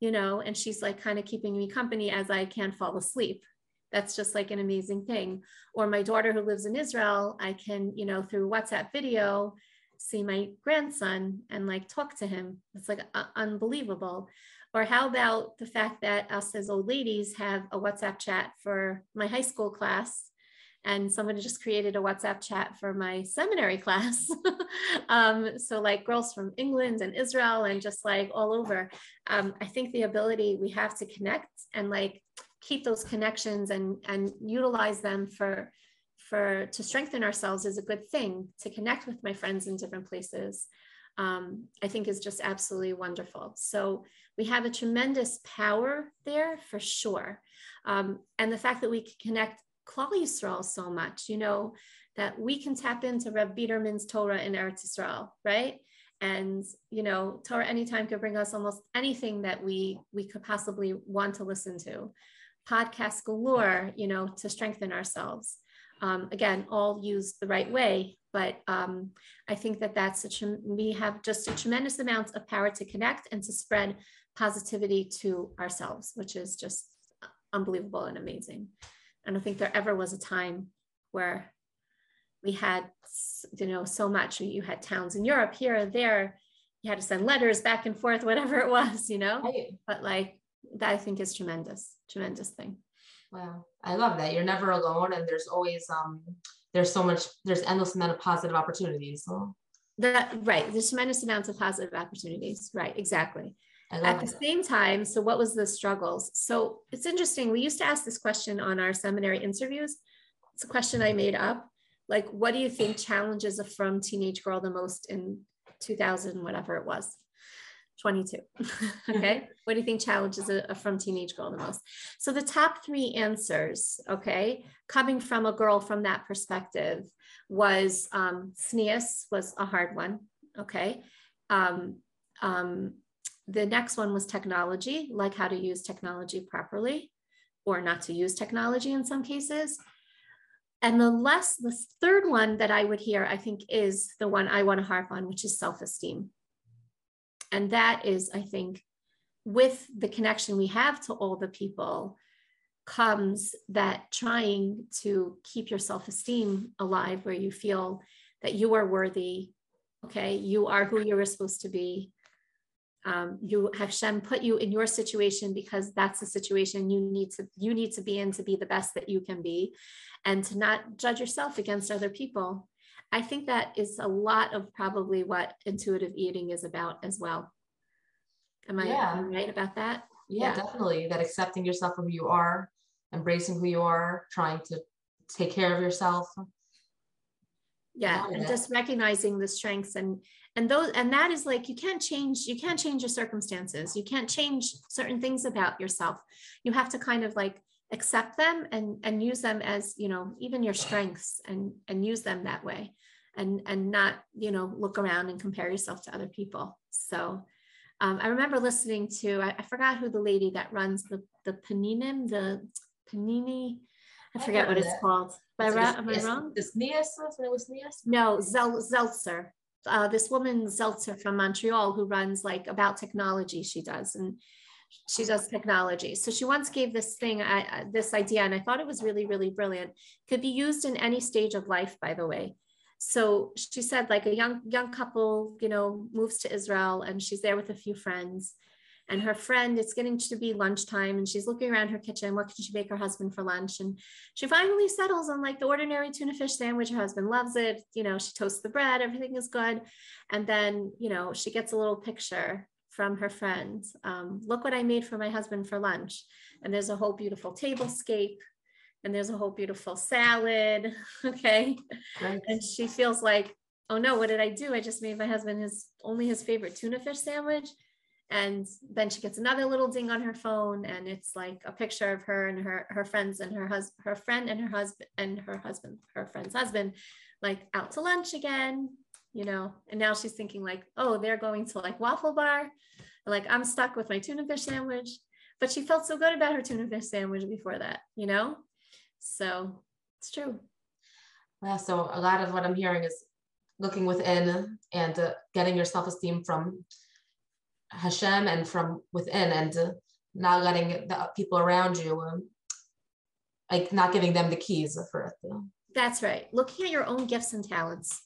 [SPEAKER 3] you know and she's like kind of keeping me company as i can't fall asleep that's just like an amazing thing or my daughter who lives in israel i can you know through whatsapp video see my grandson and like talk to him it's like uh, unbelievable or how about the fact that us as old ladies have a whatsapp chat for my high school class and somebody just created a WhatsApp chat for my seminary class. um, so like girls from England and Israel and just like all over. Um, I think the ability we have to connect and like keep those connections and and utilize them for for to strengthen ourselves is a good thing. To connect with my friends in different places, um, I think is just absolutely wonderful. So we have a tremendous power there for sure. Um, and the fact that we can connect Yisrael so much, you know, that we can tap into Reb Biderman's Torah in Eretz Yisrael, right? And you know, TorahAnytime could bring us almost anything that we we could possibly want to listen to. Podcast galore, you know, to strengthen ourselves. Um, again, all used the right way, but um, I think that that's such a, we have just a tremendous amount of power to connect and to spread positivity to ourselves, which is just unbelievable and amazing. I don't think there ever was a time where we had, you know, so much. You had towns in Europe here and there. You had to send letters back and forth, whatever it was, you know. But like that, I think is tremendous, tremendous thing.
[SPEAKER 2] Wow, I love that. You're never alone, and there's always um, there's so much, there's endless amount of positive opportunities. So.
[SPEAKER 3] That right, there's tremendous amounts of positive opportunities. Right, exactly at the same time, so what was the struggles? So it's interesting. We used to ask this question on our seminary interviews. It's a question I made up. Like, what do you think challenges a frum teenage girl the most in 2000, whatever it was? 22. okay. what do you think challenges a, a frum teenage girl the most? So the top three answers, okay, coming from a girl from that perspective was um, SNEAS was a hard one. Okay. Um, um, the next one was technology, like how to use technology properly or not to use technology in some cases. And the less, the third one that I would hear, I think, is the one I want to harp on, which is self esteem. And that is, I think, with the connection we have to all the people, comes that trying to keep your self esteem alive, where you feel that you are worthy, okay, you are who you are supposed to be, um, you Hashem put you in your situation because that's the situation you need to you need to be in to be the best that you can be, and to not judge yourself against other people. I think that is a lot of probably what intuitive eating is about as well. Am I, yeah. right about that?
[SPEAKER 2] Yeah, yeah, definitely. That accepting yourself for who you are, embracing who you are, trying to take care of yourself.
[SPEAKER 3] Yeah, and just recognizing the strengths and and those and that is like you can't change you can't change your circumstances you can't change certain things about yourself you have to kind of like accept them and and use them as you know even your strengths and and use them that way and and not you know look around and compare yourself to other people so um, i remember listening to I, I, forgot who the lady that runs the the paninim the panini i forget I what it's that. called am I, am I wrong?
[SPEAKER 2] this SNEAS?
[SPEAKER 3] No, Zel, Zeltzer uh, this woman Zeltzer from Montreal who runs like about technology. She does, and she does technology. So she once gave this thing, this idea, and I thought it was really, really brilliant. Could be used in any stage of life, by the way. So she said, like a young young couple, you know, moves to Israel, and she's there with a few friends, and her friend it's getting to be lunchtime and she's looking around her kitchen what can she make her husband for lunch and she finally settles on like the ordinary tuna fish sandwich her husband loves it you know she toasts the bread everything is good and then you know she gets a little picture from her friend um, look what i made for my husband for lunch. And there's a whole beautiful tablescape and there's a whole beautiful salad okay? And she feels like oh no what did i do? I just made my husband his only his favorite tuna fish sandwich. And then she gets another little ding on her phone and it's like a picture of her and her her friends and her husband her friend and her husband and her husband her friend's husband like out to lunch again you know and now she's thinking like oh they're going to like waffle bar like i'm stuck with my tuna fish sandwich but she felt so good about her tuna fish sandwich before that you know so it's true
[SPEAKER 2] yeah so a lot of what i'm hearing is looking within and uh, getting your self-esteem from Hashem and from within and uh, not letting the people around you, um, like not giving them the keys for it.
[SPEAKER 3] That's right. Looking at your own gifts and talents.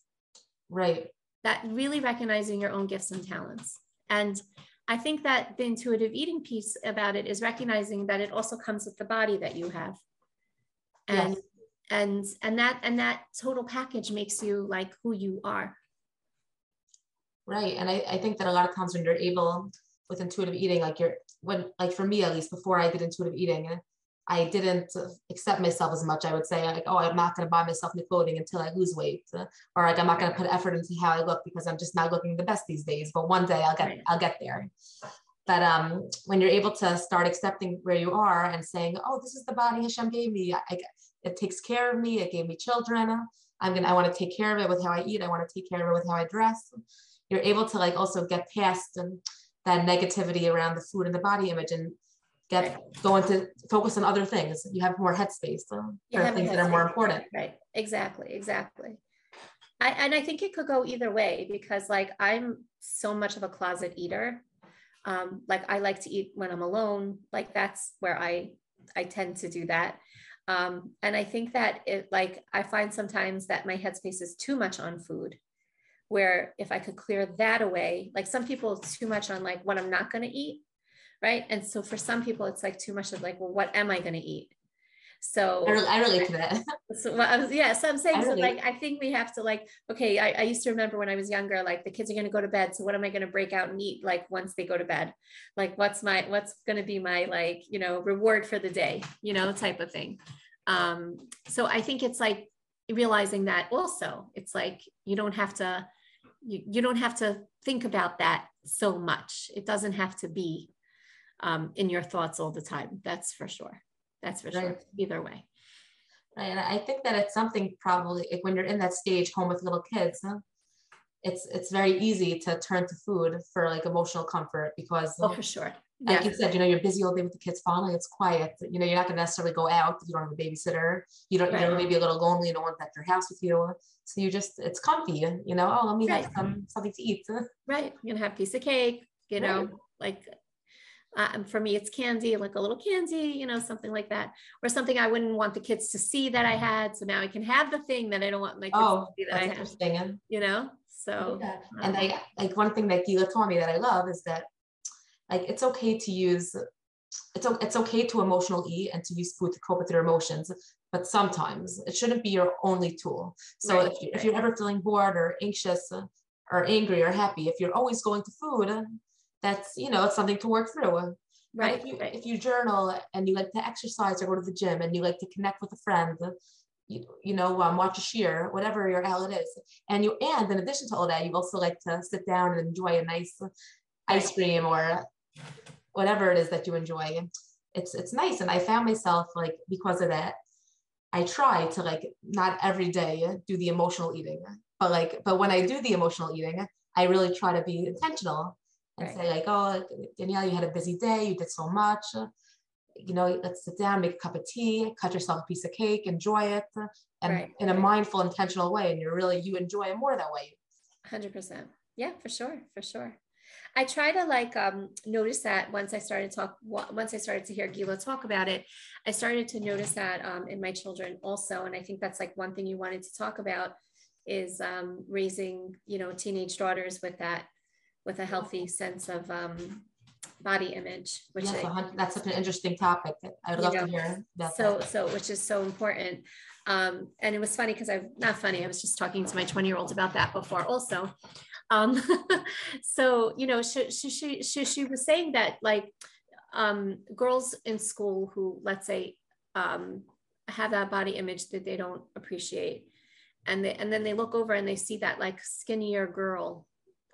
[SPEAKER 2] Right.
[SPEAKER 3] That really recognizing your own gifts and talents. And I think that the intuitive eating piece about it is recognizing that it also comes with the body that you have. And yes. and and that and that total package makes you like who you are.
[SPEAKER 2] Right. And I, I think that a lot of times when you're able with intuitive eating, like you're when like for me at least before I did intuitive eating, I didn't accept myself as much. I would say like, oh, I'm not going to buy myself new clothing until I lose weight, or like I'm not going to put effort into how I look because I'm just not looking the best these days. But one day I'll get right. I'll get there. But um, when you're able to start accepting where you are and saying, oh, this is the body Hashem gave me. I, it takes care of me. It gave me children. I'm gonna. I want to take care of it with how I eat. I want to take care of it with how I dress you're able to like also get past um, that negativity around the food and the body image and get right. go into focus on other things. You have more headspace. So there are things that are more important.
[SPEAKER 3] Right. Exactly. Exactly. I, and I think it could go either way because like I'm so much of a closet eater. Um, like I like to eat when I'm alone. Like that's where I I tend to do that. Um, and I think that it like I find sometimes that my headspace is too much on food where if I could clear that away, like some people it's too much on like what I'm not going to eat. Right. And so for some people, it's like too much of like, well, what am I going to eat? So
[SPEAKER 2] I, I relate to that.
[SPEAKER 3] So well, I was, yeah, so I'm saying, so like, I think we have to like, okay, I, I used to remember when I was younger, like the kids are going to go to bed. So what am I going to break out and eat? Like once they go to bed, like what's my, what's going to be my like, you know, reward for the day, you know, type of thing. Um, so I think it's like realizing that also it's like, you don't have to, you, you don't have to think about that so much. It doesn't have to be um, in your thoughts all the time. That's for sure. That's for right. sure. Either way.
[SPEAKER 2] Right. And I think that it's something probably like when you're in that stage home with little kids, huh? it's it's very easy to turn to food for like emotional comfort because
[SPEAKER 3] oh for sure
[SPEAKER 2] like you said, you know, you're busy all day with the kids. Finally, it's quiet. You know, you're not going to necessarily go out if you don't have a babysitter. You don't, right. you know, maybe a little lonely. You don't want that your house with you. So you just, it's comfy. You know, oh, let me right. have some something to eat.
[SPEAKER 3] Right. You're gonna have a piece of cake. You know, right. like uh, for me, it's candy, like a little candy. You know, something like that, or something I wouldn't want the kids to see that I had. So now I can have the thing that I don't want my kids oh, to see that I have. Interesting. You know, so
[SPEAKER 2] yeah. and um, I like one thing that Gila told me that I love is that like it's okay to use it's, it's okay to emotional eat and to use food to cope with your emotions but sometimes it shouldn't be your only tool so right, if, you, if you're ever feeling bored or anxious or angry or happy if you're always going to food that's you know it's something to work through.
[SPEAKER 3] Right
[SPEAKER 2] if you,
[SPEAKER 3] right.
[SPEAKER 2] if you journal and you like to exercise or go to the gym and you like to connect with a friend you, you know um, watch a shear whatever your outlet is. And you and in addition to all that you also like to sit down and enjoy a nice ice cream or whatever it is that you enjoy. It's it's nice. And i found myself like because of that i try to like not every day do the emotional eating. But like but when i do the emotional eating i really try to be intentional and right. say like oh danielle you had a busy day you did so much you know let's sit down make a cup of tea cut yourself a piece of cake enjoy it and right. in a mindful intentional way and you're really you enjoy it more that way
[SPEAKER 3] 100% yeah for sure for sure I try to like um, notice that once I started talk once I started to hear Gila talk about it, I started to notice that um, in my children also, and I think that's like one thing you wanted to talk about is um, raising you know teenage daughters with that with a healthy sense of um, body image, which
[SPEAKER 2] Yes,
[SPEAKER 3] I-
[SPEAKER 2] that's such an interesting topic. I would love
[SPEAKER 3] know,
[SPEAKER 2] to hear
[SPEAKER 3] so
[SPEAKER 2] that.
[SPEAKER 3] so which is so important um and it was funny because i'm not funny i was just talking to my 20 year old about that before also um so you know she she she she, she was saying that like um girls in school who let's say um have that body image that they don't appreciate and they and then they look over and they see that like skinnier girl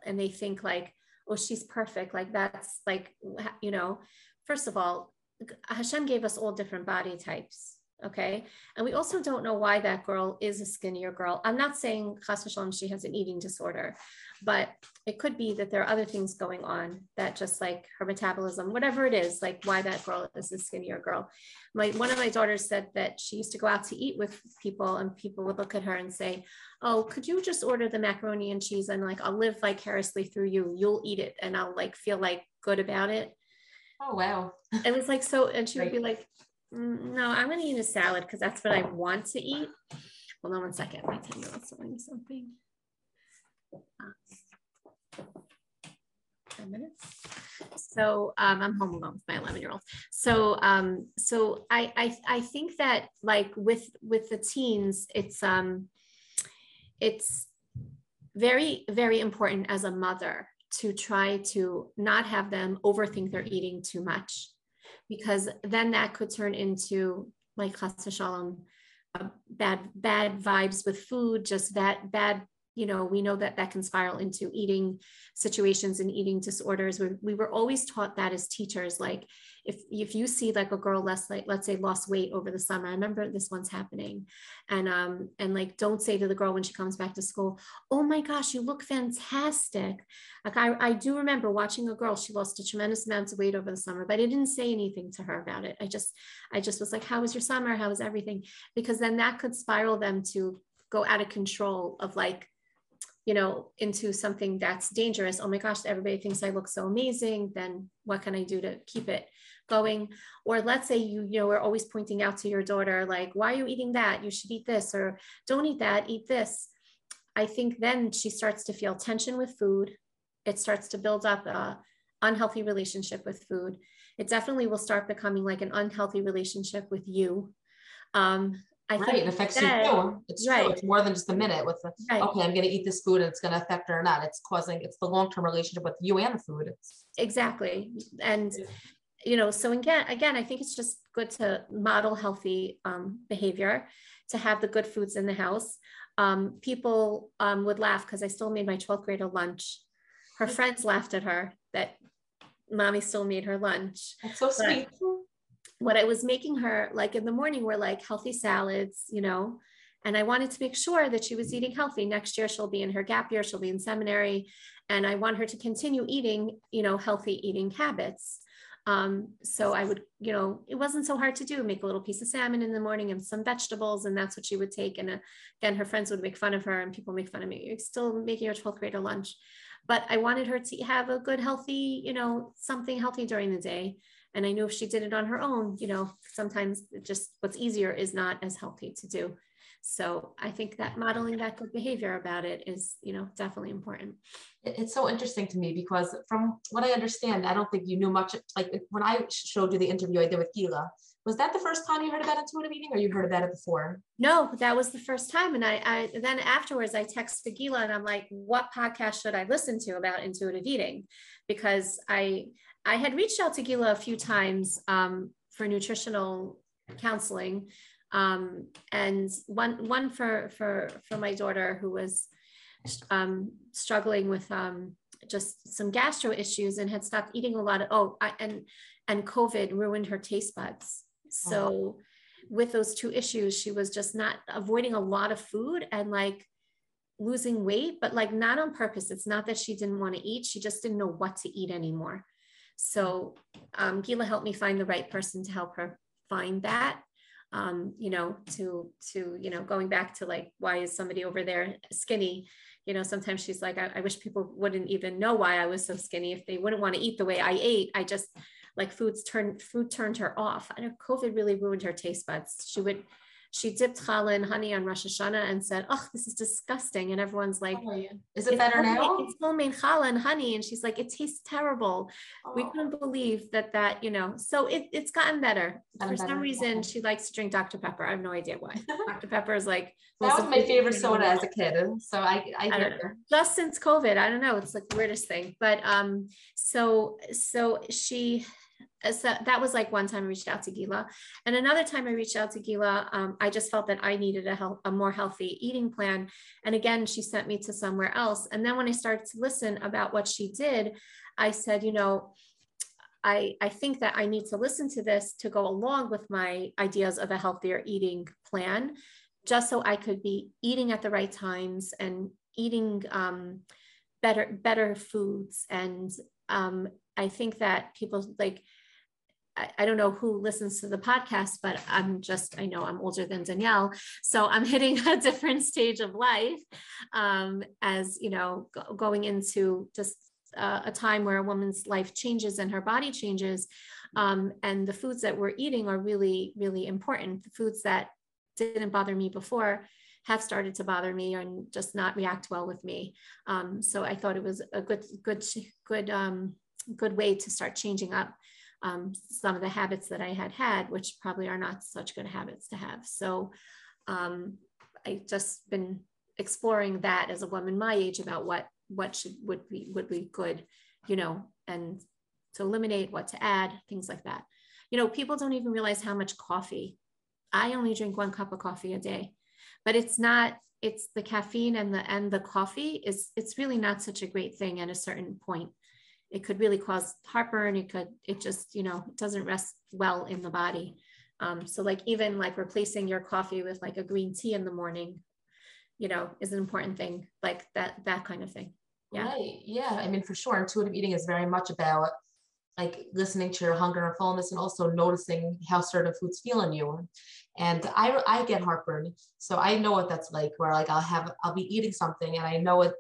[SPEAKER 3] and they think like oh she's perfect like that's like you know first of all Hashem gave us all different body types. Okay. And we also don't know why that girl is a skinnier girl. I'm not saying she has an eating disorder, but it could be that there are other things going on that just like her metabolism, whatever it is, like why that girl is a skinnier girl. My one of my daughters said that she used to go out to eat with people and people would look at her and say, Oh, could you just order the macaroni and cheese? And like I'll live vicariously through you. You'll eat it and I'll like feel like good about it
[SPEAKER 2] Oh, wow.
[SPEAKER 3] it was like so and she would be like "Mm, no i'm going to eat a salad because that's what i want to eat. Hold on one second. My 10 year telling me something. Uh, 10 minutes. So um, i'm home alone with my 11 year old so um so I, I i think that like with with the teens it's um it's very very important as a mother to try to not have them overthink their eating too much because then that could turn into like chas v'shalom, uh, bad bad vibes with food just that bad you know we know that that can spiral into eating situations and eating disorders. We, we were always taught that as teachers like if if you see like a girl less like let's say lost weight over the summer i remember this one's happening. And um and like don't say to the girl when she comes back to school oh my gosh you look fantastic. Like I, I do remember watching a girl she lost a tremendous amount of weight over the summer but i didn't say anything to her about it. I just i just was like how was your summer? How was everything? Because then that could spiral them to go out of control of like you know into something that's dangerous. Oh my gosh everybody thinks i look so amazing then what can i do to keep it going? Or let's say you you know we're always pointing out to your daughter like why are you eating that? You should eat this or don't eat that eat this. I think then she starts to feel tension with food. It starts to build up a unhealthy relationship with food. It definitely will start becoming like an unhealthy relationship with you. Um i
[SPEAKER 2] right. It affects you too. It's
[SPEAKER 3] right.
[SPEAKER 2] true. It's more than just a minute with the,
[SPEAKER 3] right
[SPEAKER 2] okay, I'm gonna eat this food and it's gonna affect her or not. It's causing, it's the long-term relationship with you and the food. It's-
[SPEAKER 3] exactly and
[SPEAKER 2] Yeah.
[SPEAKER 3] you know so again again i think it's just good to model healthy um, behavior to have the good foods in the house um, people um, would laugh because i still made my 12th grader lunch her friends laughed at her that mommy still made her lunch
[SPEAKER 2] It's so sweet.
[SPEAKER 3] What I was making her like in the morning were like healthy salads, you know, and I wanted to make sure that she was eating healthy. Next year, she'll be in her gap year, she'll be in seminary, and I want her to continue eating, you know, healthy eating habits. Um, so I would, you know, it wasn't so hard to do. Make a little piece of salmon in the morning and some vegetables, and that's what she would take. And uh, again, her friends would make fun of her, and people make fun of me. You're still making your 12th grader lunch, but I wanted her to have a good, healthy, you know, something healthy during the day. And I knew if she did it on her own, you know, sometimes just what's easier is not as healthy to do. So I think that modeling that good behavior about it is, you know, definitely important.
[SPEAKER 2] It's so interesting to me because from what I understand, I don't think you knew much, like when I showed you the interview I did with Gila, was that the first time you heard about intuitive eating or you heard about it before?
[SPEAKER 3] No, that was the first time. And I, I then afterwards I texted Gila and I'm like, what podcast should I listen to about intuitive eating? Because I I had reached out to Gila a few times um, for nutritional counseling. Um, and one one for for for my daughter who was um, struggling with um, just some gastro issues and had stopped eating a lot of oh I, and and COVID ruined her taste buds. So with those two issues, she was just not avoiding a lot of food and like losing weight, but like not on purpose. It's not that she didn't want to eat, she just didn't know what to eat anymore. So um, Gila helped me find the right person to help her find that. Um, you know, to to you know, going back to like, why is somebody over there skinny? You know, sometimes she's like, I, I wish people wouldn't even know why I was so skinny if they wouldn't want to eat the way I ate. I just like foods turned food turned her off. I know COVID really ruined her taste buds. She would she dipped challah in honey on Rosh Hashanah and said, "Oh, this is disgusting," and everyone's like,
[SPEAKER 2] Oh, yeah. Is it better
[SPEAKER 3] homemade-
[SPEAKER 2] now?
[SPEAKER 3] It's homemade challah and honey, and she's like, "It tastes terrible." We
[SPEAKER 2] Oh.
[SPEAKER 3] couldn't believe that that you know. So it it's gotten better.
[SPEAKER 2] Gotten
[SPEAKER 3] For some reason,
[SPEAKER 2] okay.
[SPEAKER 3] she likes to drink Dr Pepper. I have no idea why. Dr Pepper is like
[SPEAKER 2] That was my favorite
[SPEAKER 3] thing in the
[SPEAKER 2] soda as a kid. So I, I,
[SPEAKER 3] I don't know. Just since COVID, I don't know. It's like the weirdest thing. But um, so so she so that was like one time I reached out to Gila. And another time I reached out to Gila, um, I just felt that I needed a health, a more healthy eating plan. And again, she sent me to somewhere else. And then when I started to listen about what she did, I said, you know, I, I think that I need to listen to this to go along with my ideas of a healthier eating plan, just so I could be eating at the right times and eating um, better better foods. And um, I think that people like I, I don't know who listens to the podcast, but I'm just, I know I'm older than Danielle. So I'm hitting a different stage of life um, as, you know, go, going into just uh, a time where a woman's life changes and her body changes. Um, and the foods that we're eating are really, really important. The foods that didn't bother me before have started to bother me and just not react well with me. Um, so I thought it was a good, good, good, um, good way to start changing up um, some of the habits that I had had, which probably are not such good habits to have. So um, I just been exploring that as a woman my age about what what should would be would be good, you know, and to eliminate what to add, things like that. You know, people don't even realize how much coffee. I only drink one cup of coffee a day, but it's not. It's the caffeine and the and the coffee is it's really not such a great thing at a certain point it could really cause heartburn it could it just you know it doesn't rest well in the body um, so like even like replacing your coffee with like a green tea in the morning you know is an important thing like that that kind of thing yeah
[SPEAKER 2] Right. Yeah. I mean, for sure. Intuitive eating is very much about like listening to your hunger and fullness and also noticing how certain foods feel in you. And I, I get heartburn. So I know what that's like where like I'll have, I'll be eating something and I know it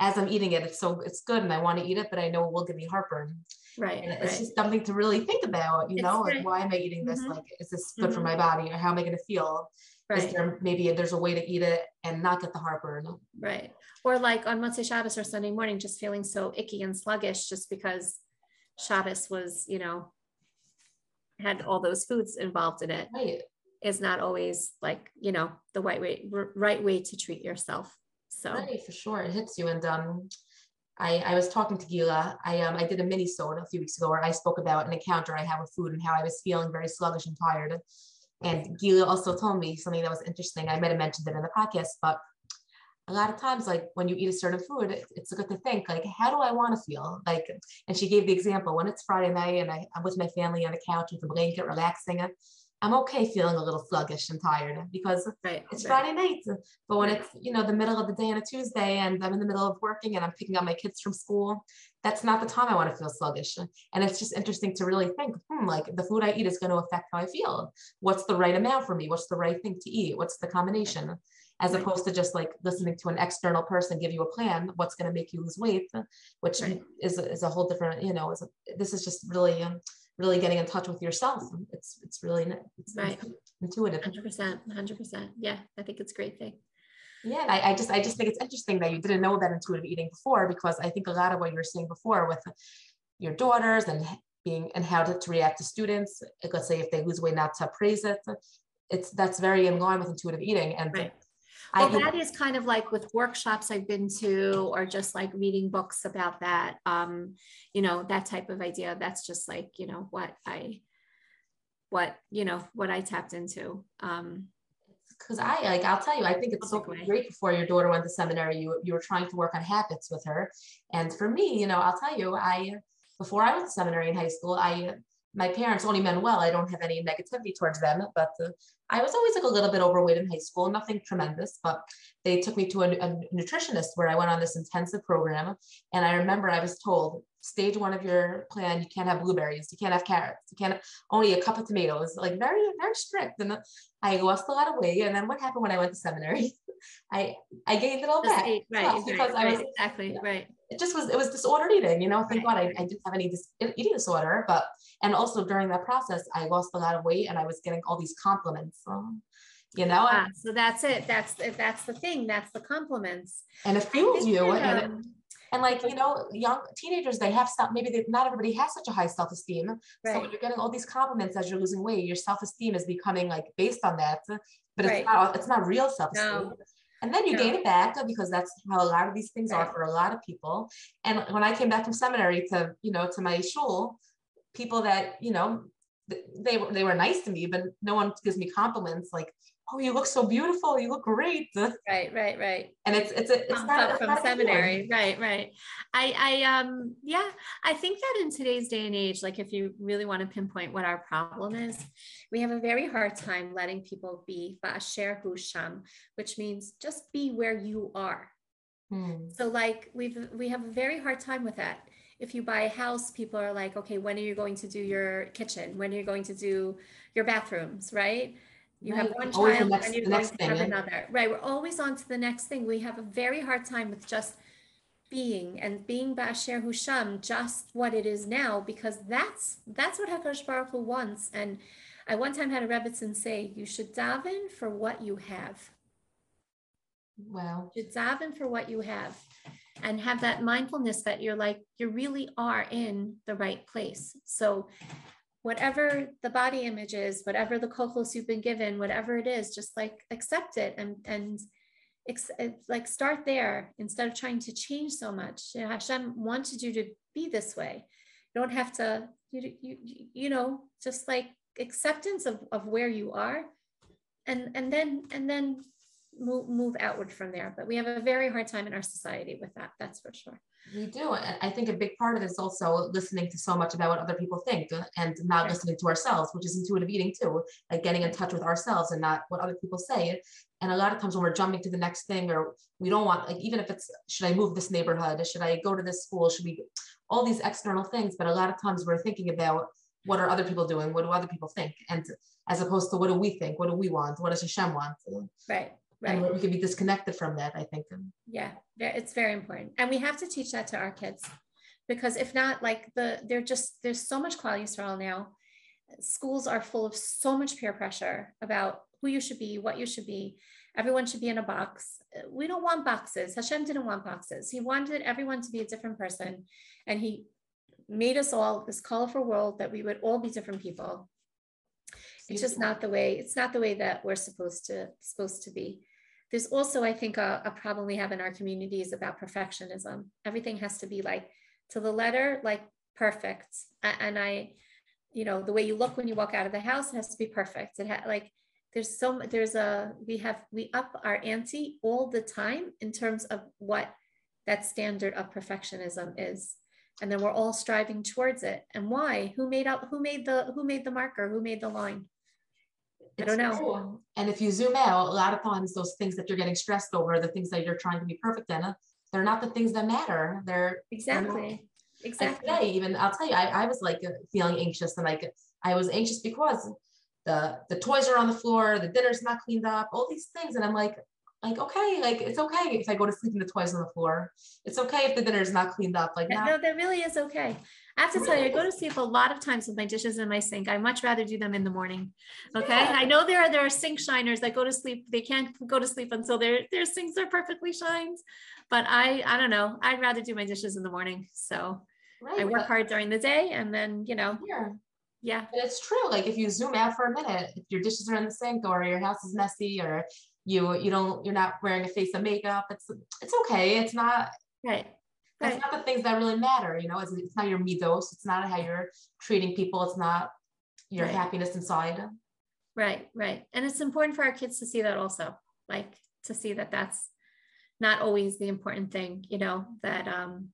[SPEAKER 2] as I'm eating it, it's so, it's good and I want to eat it, but I know it will give me heartburn.
[SPEAKER 3] right,
[SPEAKER 2] And it's
[SPEAKER 3] right.
[SPEAKER 2] just something to really think about, you
[SPEAKER 3] It's
[SPEAKER 2] know, like why am I eating this?
[SPEAKER 3] Mhm.
[SPEAKER 2] Like, is this good for
[SPEAKER 3] Mhm.
[SPEAKER 2] my body or how am I going to feel? Is
[SPEAKER 3] right
[SPEAKER 2] there maybe there's a way to eat it and not get the heartburn?
[SPEAKER 3] right or like on Motzei Shabbos or Sunday morning just feeling so icky and sluggish just because Shabbos was you know had all those foods involved in it
[SPEAKER 2] Right.
[SPEAKER 3] is not always like you know the right way right way to treat yourself so
[SPEAKER 2] Right, for sure. It hits you. And um I, I was talking to Gila. I um I did a mini sode a few weeks ago where I spoke about an encounter I had with food and how I was feeling very sluggish and tired. And Gila also told me something that was interesting. I might have mentioned it in the podcast, but a lot of times, like when you eat a certain food, it's good to think, like, how do I want to feel? Like, and she gave the example when it's Friday night and I, I'm with my family on the couch with a blanket, relaxing. I'm okay feeling a little sluggish and tired because
[SPEAKER 3] right
[SPEAKER 2] it's
[SPEAKER 3] right.
[SPEAKER 2] Friday night. But when
[SPEAKER 3] Right.
[SPEAKER 2] it's, you know, the middle of the day on a Tuesday and I'm in the middle of working and I'm picking up my kids from school, that's not the time I want to feel sluggish. And it's just interesting to really think, hmm, like the food I eat is going to affect how I feel. What's the right amount for me? What's the right thing to eat? What's the combination? As opposed to just like listening to an external person give you a plan, what's going to make you lose weight, which is, is a whole different, you know, is a, this is just really, um, really getting in touch with yourself. It's, it's really, it's
[SPEAKER 3] Right.
[SPEAKER 2] intuitive.
[SPEAKER 3] 100% 100% yeah i think it's a great thing
[SPEAKER 2] Yeah, and I, I just I just think it's interesting that you didn't know about intuitive eating before because I think a lot of what you were saying before with your daughters and being and how to, to react to students, like, let's say if they lose weight, not to praise it. It's that's very in line with intuitive eating. And
[SPEAKER 3] Right. Well that is kind of like with workshops i've been to or just like reading books about that um you know that type of idea. That's just like you know what i what you know what i tapped into um.
[SPEAKER 2] Because I like I'll tell you, I think it's so great before your daughter went to seminary, you you were trying to work on habits with her. And for me, you know, I'll tell you, I before I went to seminary in high school, I my parents only meant well. I don't have any negativity towards them, but uh, I was always like a little bit overweight in high school, nothing tremendous, but they took me to a, a nutritionist where I went on this intensive program. And I remember I was told, stage one of your plan, you can't have blueberries, you can't have carrots, you can't only a cup of tomatoes, like very, very strict. And I lost a lot of weight. And then what happened when I went to seminary? I I gained it all
[SPEAKER 3] just
[SPEAKER 2] back.
[SPEAKER 3] right, right,
[SPEAKER 2] because I was
[SPEAKER 3] exactly
[SPEAKER 2] yeah.
[SPEAKER 3] right
[SPEAKER 2] it just was it was disordered eating you know thank
[SPEAKER 3] Right,
[SPEAKER 2] god I. I didn't have any dis- eating disorder but and also during that process i lost a lot of weight and i was getting all these compliments um, you know
[SPEAKER 3] Ah, so that's it. That's that's the thing. That's the compliments.
[SPEAKER 2] and it fuels you
[SPEAKER 3] that,
[SPEAKER 2] and it,
[SPEAKER 3] um,
[SPEAKER 2] and like you know young teenagers they have stuff maybe they, not everybody has such a high self-esteem so when you're getting all these compliments as you're losing weight your self-esteem is becoming like based on that but it's
[SPEAKER 3] Right.
[SPEAKER 2] not it's not real self-esteem
[SPEAKER 3] No.
[SPEAKER 2] and then you
[SPEAKER 3] No.
[SPEAKER 2] gain it back because that's how a lot of these things are for a lot of people and when i came back from seminary to you know to my shul people that you know they were they were nice to me but no one gives me compliments like oh you look so beautiful you look great and
[SPEAKER 3] Right, right, right.
[SPEAKER 2] it's it's a, it's not it's
[SPEAKER 3] from
[SPEAKER 2] not
[SPEAKER 3] seminary. Right, right. I, I, um, yeah, I think that in today's day and age, like if you really want to pinpoint what our problem is, we have a very hard time letting people be ba'asher which means just be where you are.
[SPEAKER 2] Hmm.
[SPEAKER 3] So like we've we have a very hard time with that. If you buy a house, people are like, okay, when are you going to do your kitchen? When are you going to do your bathrooms? Right? You have one
[SPEAKER 2] always
[SPEAKER 3] child
[SPEAKER 2] next-
[SPEAKER 3] and you're
[SPEAKER 2] the
[SPEAKER 3] going
[SPEAKER 2] next
[SPEAKER 3] to
[SPEAKER 2] thing,
[SPEAKER 3] have
[SPEAKER 2] eh?
[SPEAKER 3] another. Right. We're always on to the next thing. We have a very hard time with just being and being Ba'asher Hu Sham, just what it is now, because that's that's what HaKadosh Baruch Hu wants. And I one time had a Rebbitzin say, you should daven for what you have
[SPEAKER 2] Wow.
[SPEAKER 3] to daven for what you have and have that mindfulness that you're like you really are in the right place. So whatever the body image is whatever the kochos you've been given whatever it is just like accept it and and uh, like start there instead of trying to change so much. You know, Hashem wanted you to be this way. You don't have to you, you, you know just like acceptance of, of where you are. And and then and then move move outward from there. But we have a very hard time in our society with that. That's for sure.
[SPEAKER 2] We do. And I think a big part of it is also listening to so much about what other people think uh, and not
[SPEAKER 3] Right.
[SPEAKER 2] listening to ourselves, which is intuitive eating too, like getting in touch with ourselves and not what other people say. And a lot of times when we're jumping to the next thing, or we don't want, like, even if it's, should I move this neighborhood? Should I go to this school? Should we, all these external things. But a lot of times we're thinking about what are other people doing? What do other people think? And as opposed to what do we think? What do we want? What does Hashem want?
[SPEAKER 3] Right.
[SPEAKER 2] And
[SPEAKER 3] Right.
[SPEAKER 2] we can be disconnected from that, I think.
[SPEAKER 3] Yeah. It's very important. And we have to teach that to our kids. Because if not, like the they're just there's so much Klal Yisrael now. Schools are full of so much peer pressure about who you should be, what you should be. Everyone should be in a box. We don't want boxes. Hashem didn't want boxes. He wanted everyone to be a different person. And he made us all this colorful world that we would all be different people. It's just not the way, it's not the way that we're supposed to supposed to be. There's also, I think, a, a problem we have in our communities about perfectionism. Everything has to be like to the letter, like perfect. And I, you know, the way you look when you walk out of the house, it has to be perfect. It ha- like there's so there's a we have we up our ante all the time in terms of what that standard of perfectionism is and then we're all striving towards it and why who made up who made the who made the marker who made the line I don't know.
[SPEAKER 2] true. And if you zoom out, a lot of times those things that you're getting stressed over, the things that you're trying to be perfect in, they're not the things that matter. They're
[SPEAKER 3] exactly
[SPEAKER 2] and
[SPEAKER 3] exactly
[SPEAKER 2] today, even I'll tell you, I, I was like feeling anxious and like I was anxious because the the toys are on the floor, the dinner's not cleaned up, all these things. And I'm like, like, okay, like it's okay if I go to sleep and the toys on the floor. It's okay if the dinner's not cleaned up. Like not,
[SPEAKER 3] no that really is okay I have to tell you, I go to sleep a lot of times with my dishes in my sink. I much rather do them in the morning. Okay.
[SPEAKER 2] Yeah.
[SPEAKER 3] I know there are there are sink shiners that go to sleep. They can't go to sleep until their their sinks are perfectly shined. But I I don't know. I'd rather do my dishes in the morning. So
[SPEAKER 2] right,
[SPEAKER 3] I work hard during the day and then, you know,
[SPEAKER 2] Yeah.
[SPEAKER 3] yeah.
[SPEAKER 2] And it's true. Like if you zoom out for a minute, if your dishes are in the sink or your house is messy or you you don't you're not wearing a face of makeup, it's it's okay. It's not
[SPEAKER 3] Right.
[SPEAKER 2] that's
[SPEAKER 3] Right.
[SPEAKER 2] not the things that really matter. You know, it's, it's not your midos. It's not how you're treating people. It's not your
[SPEAKER 3] Right.
[SPEAKER 2] happiness inside.
[SPEAKER 3] Right, right. And it's important for our kids to see that also, like to see that that's not always the important thing, you know, that um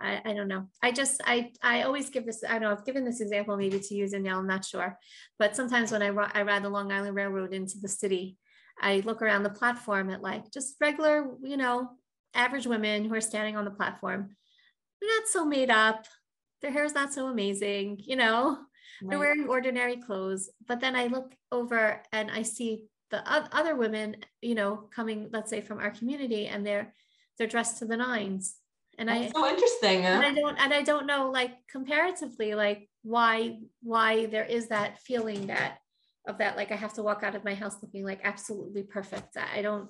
[SPEAKER 3] I, I don't know. I just I I always give this, I don't know, I've given this example maybe to you, Danielle, I'm not sure. But sometimes when I I ride the Long Island Railroad into the city, I look around the platform at like just regular, you know, average women who are standing on the platform. They're not so made up. Their hair is not so amazing, you know they're wearing ordinary clothes but then i look over and i see the other women you know coming let's say from our community and they're they're dressed to the nines and i
[SPEAKER 2] That's so interesting.
[SPEAKER 3] and i don't and i don't know like comparatively like why why there is that feeling that of that. Like I have to walk out of my house looking like absolutely perfect. I don't,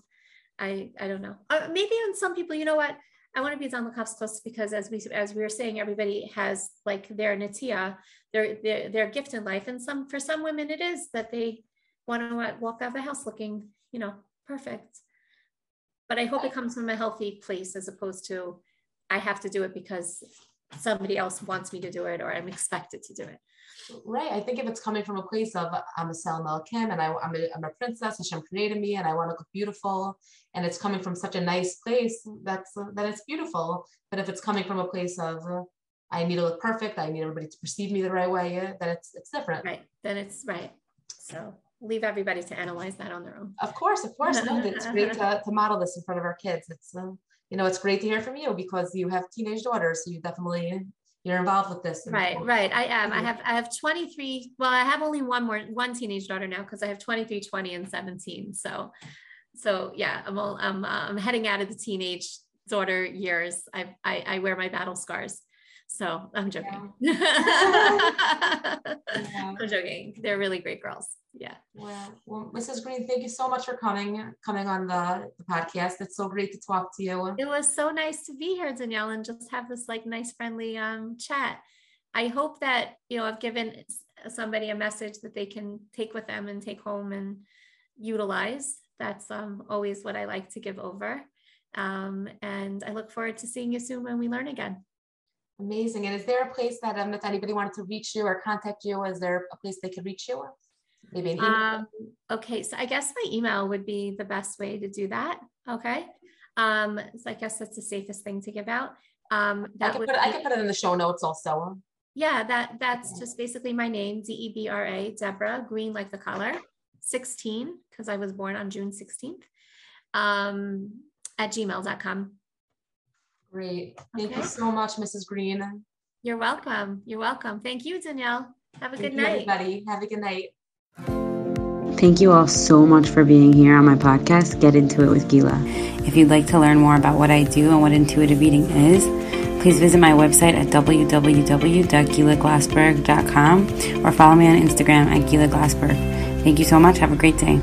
[SPEAKER 3] I, I don't know. Uh, maybe on some people, you know what? I want to be dan l'kaf zechus because as we as we were saying, everybody has like their natia, their, their their gift in life. And some for some women it is that they want to walk out of the house looking, you know, perfect. But I hope it comes from a healthy place as opposed to I have to do it because somebody else wants me to do it or I'm expected to do it.
[SPEAKER 2] Right. I think if it's coming from a place of I'm a Selma Kim and I, I'm, a, I'm a princess, Hashem created me and I want to look beautiful, and it's coming from such a nice place, that's uh, that it's beautiful. But if it's coming from a place of uh, I need to look perfect, I need everybody to perceive me the right way, uh, then it's it's different.
[SPEAKER 3] Right. Then it's right. So leave everybody to analyze that on their own.
[SPEAKER 2] Of course, of course. no, it's great to, to model this in front of our kids. It's uh, you know, it's great to hear from you because you have teenage daughters, so you definitely you're involved with this.
[SPEAKER 3] Right, right. I am. I have I have 23. Well, I have only one more one teenage daughter now because I have 23, 20, and 17. So so yeah, I'm all, I'm uh, I'm heading out of the teenage daughter years. I I, I wear my battle scars. So I'm joking. Yeah. yeah. I'm joking. They're really great girls. Yeah.
[SPEAKER 2] Well, well, Mrs. Green, thank you so much for coming coming on the, the podcast. It's so great to talk to you.
[SPEAKER 3] It was so nice to be here, Danielle, and just have this like nice, friendly um, chat. I hope that you know I've given somebody a message that they can take with them and take home and utilize. That's um, always what I like to give over. Um, and I look forward to seeing you soon when we learn again.
[SPEAKER 2] Amazing. And is there a place that um, if anybody wanted to reach you or contact you, is there a place they could reach you? Maybe an email? Um,
[SPEAKER 3] okay, so I guess my email would be the best way to do that. Okay. Um, so I guess that's the safest thing to give out. Um,
[SPEAKER 2] that I, can put, be, I can put it in the show notes also.
[SPEAKER 3] Yeah, that that's just basically my name, D E B R A, Deborah, green like the color, 16, because I was born on June 16th, um, at gmail.com.
[SPEAKER 2] Great. Thank okay. you so much, Mrs. Green.
[SPEAKER 3] You're welcome. You're welcome. Thank you, Danielle. Have a
[SPEAKER 2] Thank
[SPEAKER 3] good you, night.
[SPEAKER 2] Everybody. Have a good night.
[SPEAKER 1] Thank you all so much for being here on my podcast, Get Into It with Gila. If you'd like to learn more about what I do and what intuitive eating is, please visit my website at www.gilaglassberg.com or follow me on Instagram at Gila Glassberg. Thank you so much. Have a great day.